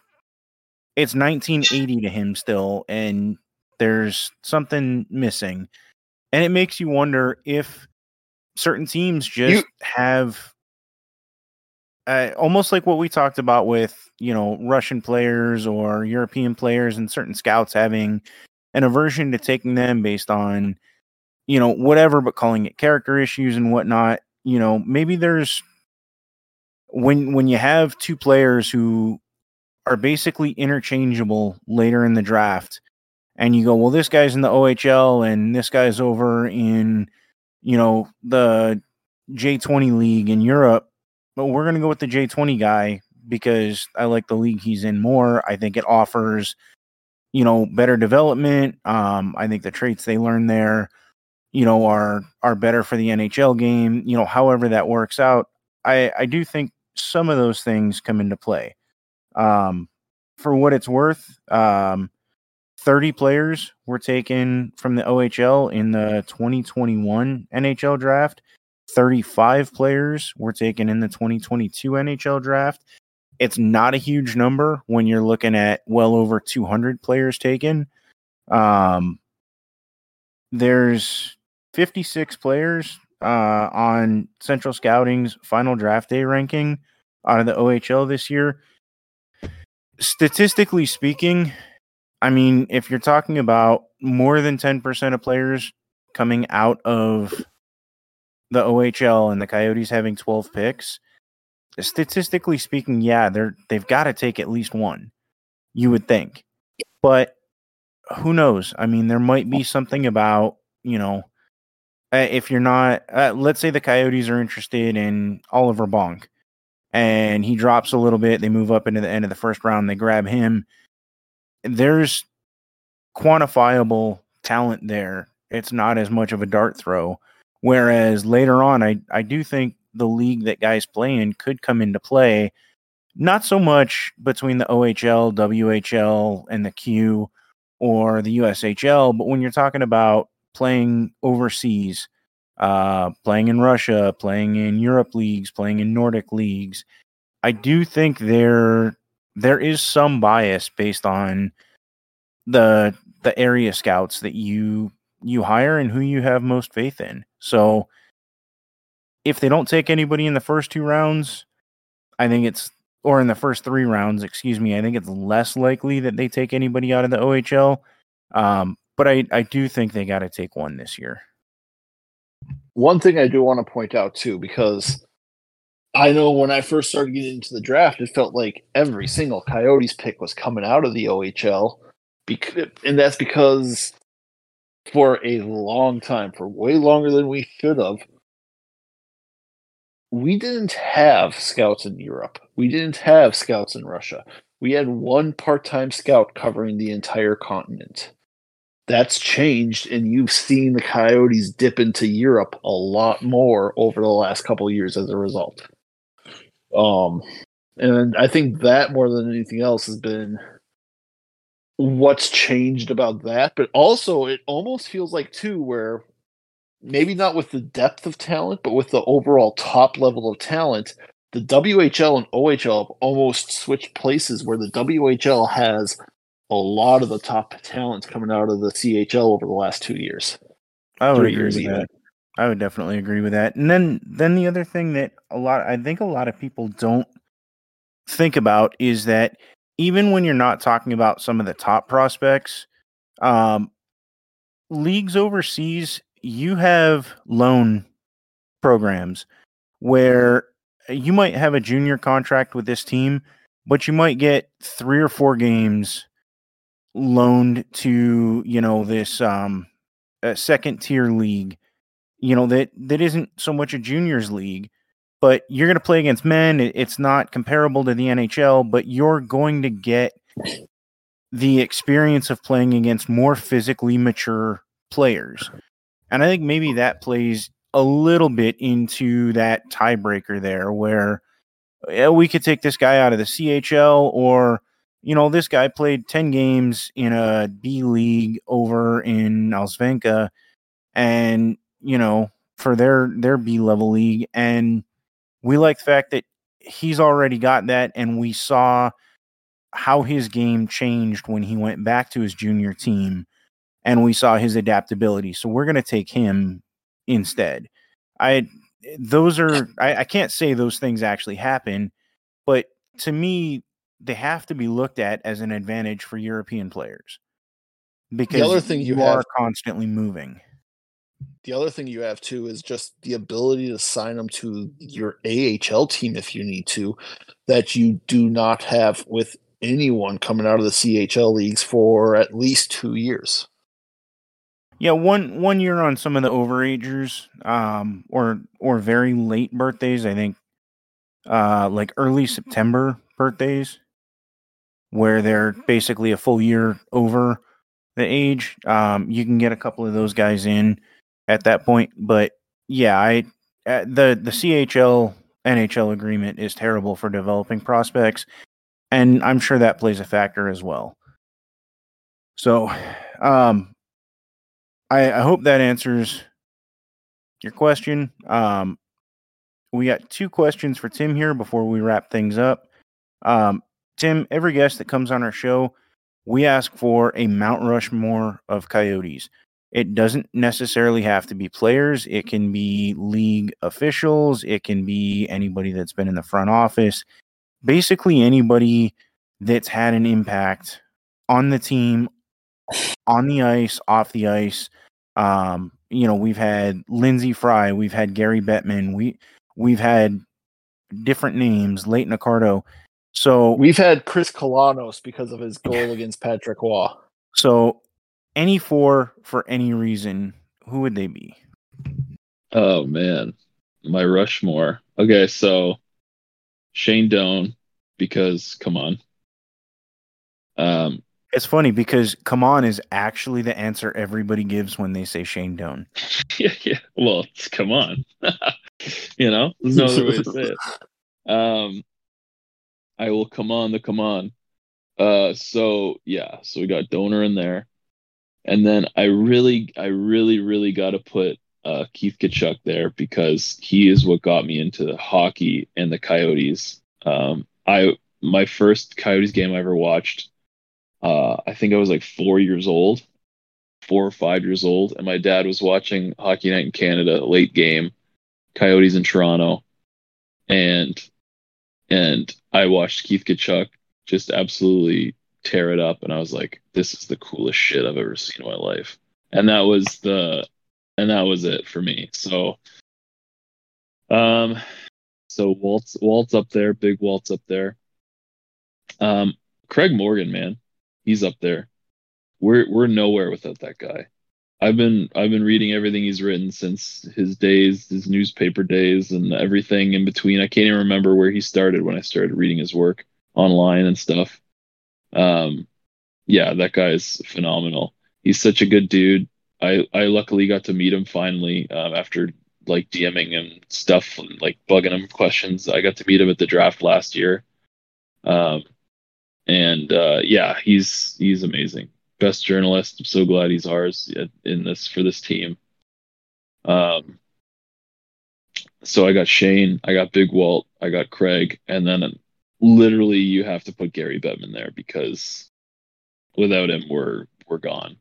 it's 1980 to him still, and there's something missing, and it makes you wonder if certain teams just you... have uh, almost like what we talked about with you know Russian players or European players and certain scouts having an aversion to taking them based on you know whatever, but calling it character issues and whatnot. You know, maybe there's when when you have two players who are basically interchangeable later in the draft, and you go, well, this guy's in the OHL and this guy's over in, you know, the J20 league in Europe, but we're going to go with the J20 guy because I like the league he's in more. I think it offers, you know, better development. Um, I think the traits they learn there, you know, are are better for the NHL game. You know, however that works out, I I do think some of those things come into play. Um, for what it's worth, um, 30 players were taken from the OHL in the 2021 NHL draft. 35 players were taken in the 2022 NHL draft. It's not a huge number when you're looking at well over 200 players taken. Um, there's 56 players uh, on Central Scouting's final draft day ranking out of the OHL this year. Statistically speaking, I mean, if you're talking about more than 10% of players coming out of the OHL and the Coyotes having 12 picks, statistically speaking, yeah, they're they've got to take at least one. You would think. But who knows? I mean, there might be something about, you know, if you're not uh, let's say the Coyotes are interested in Oliver Bonk and he drops a little bit, they move up into the end of the first round, they grab him there's quantifiable talent there. It's not as much of a dart throw. Whereas later on, I, I do think the league that guys play in could come into play. Not so much between the OHL, WHL, and the Q or the USHL, but when you're talking about playing overseas, uh, playing in Russia, playing in Europe leagues, playing in Nordic leagues, I do think there there is some bias based on the the area scouts that you you hire and who you have most faith in. So if they don't take anybody in the first two rounds, I think it's or in the first three rounds, excuse me, I think it's less likely that they take anybody out of the OHL. Um, but I, I do think they got to take one this year. One thing I do want to point out too, because I know when I first started getting into the draft, it felt like every single Coyotes pick was coming out of the OHL, and that's because for a long time, for way longer than we should have, we didn't have scouts in Europe. We didn't have scouts in Russia. We had one part-time scout covering the entire continent. That's changed, and you've seen the Coyotes dip into Europe a lot more over the last couple years as a result. Um, and I think that more than anything else has been what's changed about that. But also, it almost feels like too where maybe not with the depth of talent, but with the overall top level of talent, the WHL and OHL have almost switched places where the WHL has a lot of the top talent coming out of the CHL over the last two years. I would agree with even. that. I would definitely agree with that. And then then the other thing that a lot I think a lot of people don't think about is that even when you're not talking about some of the top prospects, um, leagues overseas, you have loan programs where you might have a junior contract with this team, but you might get three or four games loaned to you know this um, second tier league you know that that isn't so much a juniors league but you're going to play against men it's not comparable to the NHL but you're going to get the experience of playing against more physically mature players. And i think maybe that plays a little bit into that tiebreaker there where yeah, we could take this guy out of the CHL or you know this guy played 10 games in a B league over in Allsvenskan and you know, for their their B level league, and we like the fact that he's already got that, and we saw how his game changed when he went back to his junior team, and we saw his adaptability. So we're going to take him instead. I those are I, I can't say those things actually happen, but to me, they have to be looked at as an advantage for European players because the other thing you, you have, are constantly moving the other thing you have too is just the ability to sign them to your AHL team if you need to, that you do not have with anyone coming out of the CHL leagues for at least two years. Yeah, one one year on some of the overagers, um, or or very late birthdays. I think, uh, like early September birthdays, where they're basically a full year over the age. Um, you can get a couple of those guys in at that point, but yeah, I uh, the the CHL NHL agreement is terrible for developing prospects, and I'm sure that plays a factor as well. So, um, I, I hope that answers your question. Um, we got two questions for Tim here before we wrap things up. Um, Tim, every guest that comes on our show, we ask for a Mount Rushmore of Coyotes. It doesn't necessarily have to be players, it can be league officials, it can be anybody that's been in the front office, basically anybody that's had an impact on the team, on the ice, off the ice. Um, you know, we've had Lindsey Fry, we've had Gary Bettman, we we've had different names, Leighton Accardo. So we've had Krys Kolanos because of his goal against Patrick Roy. So any four for any reason, who would they be? Oh man, my Rushmore. Okay, so Shane Doan, because come on. Um, it's funny because "come on" is actually the answer everybody gives when they say Shane Doan. yeah, yeah. Well, it's come on. you know, there's no other way to say it. Um, I will come on the come on. Uh, so yeah, so we got Donor in there, and then I really, I really, really got to put uh, Keith Tkachuk there because he is what got me into hockey and the Coyotes. Um, I my first Coyotes game I ever watched uh, I think I was like four years old, four or five years old, and my dad was watching Hockey Night in Canada, late game, Coyotes in Toronto, and and I watched Keith Tkachuk just absolutely tear it up, and I was like, this is the coolest shit I've ever seen in my life, and that was the and that was it for me. So, um, so Walt's Walt's up there, big Walt's up there. Um, Craig Morgan, man, he's up there. We're we're nowhere without that guy. I've been I've been reading everything he's written since his days, his newspaper days, and everything in between. I can't even remember where he started when I started reading his work online and stuff. Um, yeah, that guy is phenomenal. He's such a good dude. I I luckily got to meet him finally um, after like DMing and stuff, and, like bugging him questions. I got to meet him at the draft last year. Um, and uh, yeah, he's he's amazing. Best journalist. I'm so glad he's ours in this for this team. Um, so I got Shane, I got Big Walt, I got Craig, and then literally you have to put Gary Bettman there because without him we're we're gone.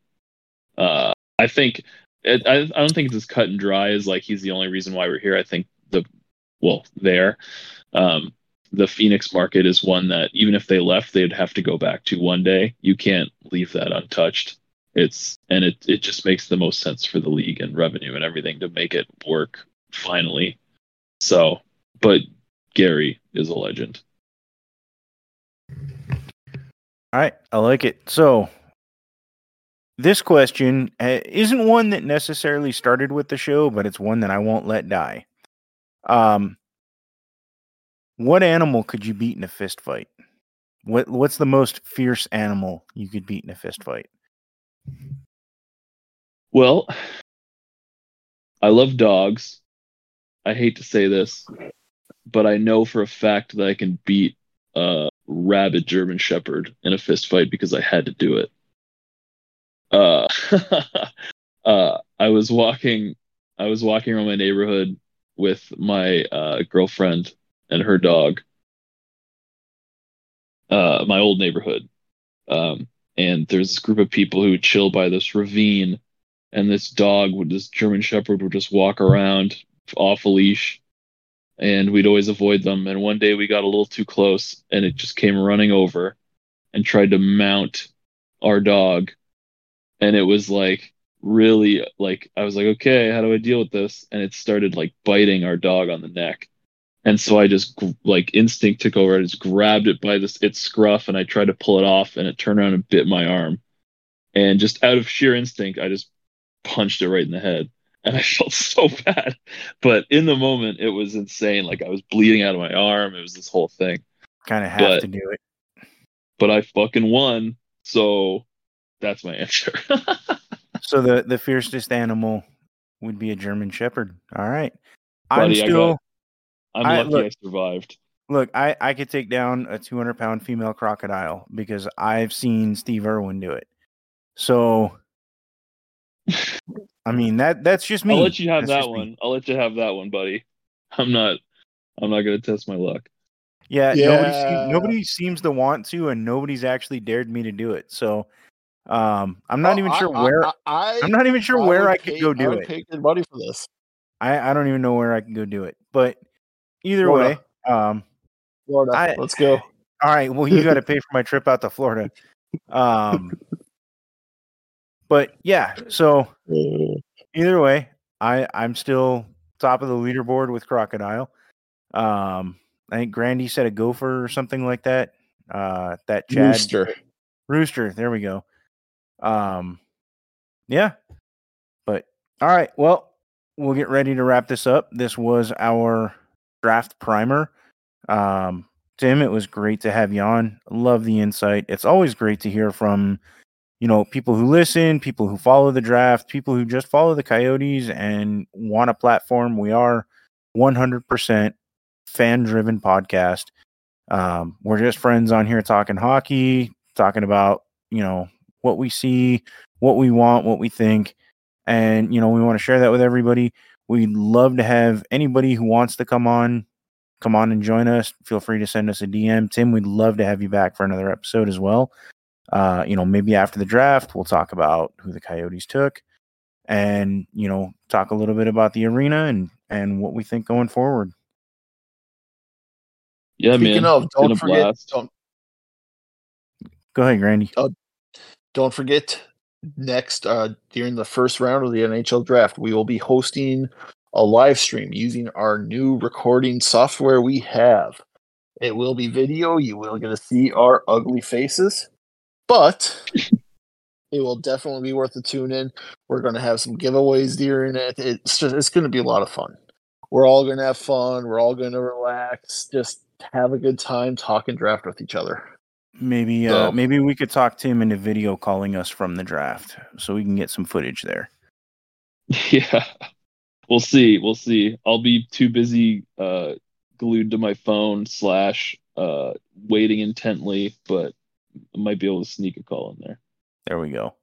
Uh, I think it, I, I don't think it's as cut and dry as like he's the only reason why we're here. I think the well there. Um, the Phoenix market is one that even if they left, they'd have to go back to one day. You can't leave that untouched. It's and it it just makes the most sense for the league and revenue and everything to make it work finally. So, but Gary is a legend. All right, I like it. So, this question uh, isn't one that necessarily started with the show, but it's one that I won't let die. Um, what animal could you beat in a fist fight? What what's the most fierce animal you could beat in a fist fight? Well, I love dogs. I hate to say this, but I know for a fact that I can beat a rabid German Shepherd in a fist fight because I had to do it. Uh, uh, I was walking, I was walking around my neighborhood with my uh, girlfriend and her dog. Uh, my old neighborhood, um, and there's this group of people who chill by this ravine, and this dog would, this German Shepherd, would just walk around off a leash, and we'd always avoid them. And one day we got a little too close, and it just came running over, and tried to mount our dog, and it was like really like I was like, okay, how do I deal with this? And it started like biting our dog on the neck And so I just like instinct took over. I just grabbed it by this its scruff and I tried to pull it off and it turned around and bit my arm. And just out of sheer instinct, I just punched it right in the head. And I felt so bad. But in the moment it was insane. Like I was bleeding out of my arm. It was this whole thing. Kind of have But- to do it. But I fucking won. So that's my answer. So the the fiercest animal would be a German Shepherd. All right. I'm still I'm I- lucky look- I survived. look. I I could take down a 200 pound female crocodile because I've seen Steve Irwin do it. So, I mean that that's just me. I'll let you have That's that just me. one. I'll let you have that one, buddy. I'm not I'm not gonna test my luck. Yeah, nobody Yeah. nobody seems to want to, and nobody's actually dared me to do it. So, um, I'm not Oh, even sure I- where. I, I, I'm not even sure I where I could pay- go I do would it. Pay good money for this. I I don't even know where I can go do it. But either Florida. way, um, Florida, I- let's go. all right. Well, you got to pay for my trip out to Florida. Um, but yeah. So either way, I I'm still top of the leaderboard with crocodile. Um, I think Grandy said a gopher or something like that. Uh, that Chad Rooster. Rooster. There we go. Um, yeah. But all right. Well, we'll get ready to wrap this up. This was our draft primer. Um, Tim, it was great to have you on. Love the insight. It's always great to hear from, you know, people who listen, people who follow the draft, people who just follow the Coyotes and want a platform. We are 100% fan driven podcast. Um, we're just friends on here talking hockey, talking about, you know, what we see, what we want, what we think. And, you know, we want to share that with everybody. We'd love to have anybody who wants to come on, come on and join us. Feel free to send us a DM. Tim, we'd love to have you back for another episode as well. Uh, you know, maybe after the draft, we'll talk about who the Coyotes took and, you know, talk a little bit about the arena and, and what we think going forward. Yeah, Speaking man. of, it's don't forget, blast. don't Go ahead, Grandy. don't forget next uh, during the first round of the NHL draft, we will be hosting a live stream using our new recording software we have. It will be video. You will get to see our ugly faces, but it will definitely be worth the tune in. We're going to have some giveaways during it. It's just it's going to be a lot of fun. We're all going to have fun. We're all going to relax. Just have a good time talking draft with each other. Maybe uh, maybe we could talk Tim into video calling us from the draft so we can get some footage there. Yeah. We'll see. We'll see. I'll be too busy uh glued to my phone slash uh waiting intently, but I might be able to sneak a call in there. There we go.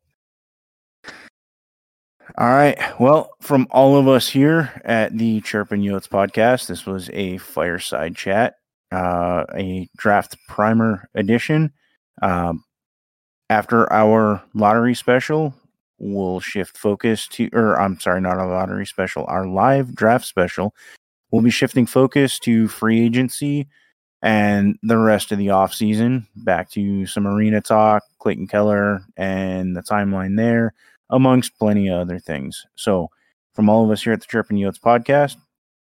All right. Well, from all of us here at the Chirpin Yotes podcast, this was a fireside chat, uh, a draft primer edition. Um, after our lottery special, we'll shift focus to, or I'm sorry, not a lottery special, our live draft special. We'll be shifting focus to free agency and the rest of the offseason. Back to some arena talk, Clayton Keller, and the timeline there, amongst plenty of other things. So, from all of us here at the Chirpin Yotes podcast,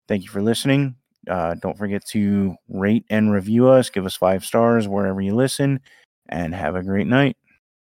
thank you for listening. Uh, don't forget to rate and review us, give us five stars wherever you listen, and have a great night.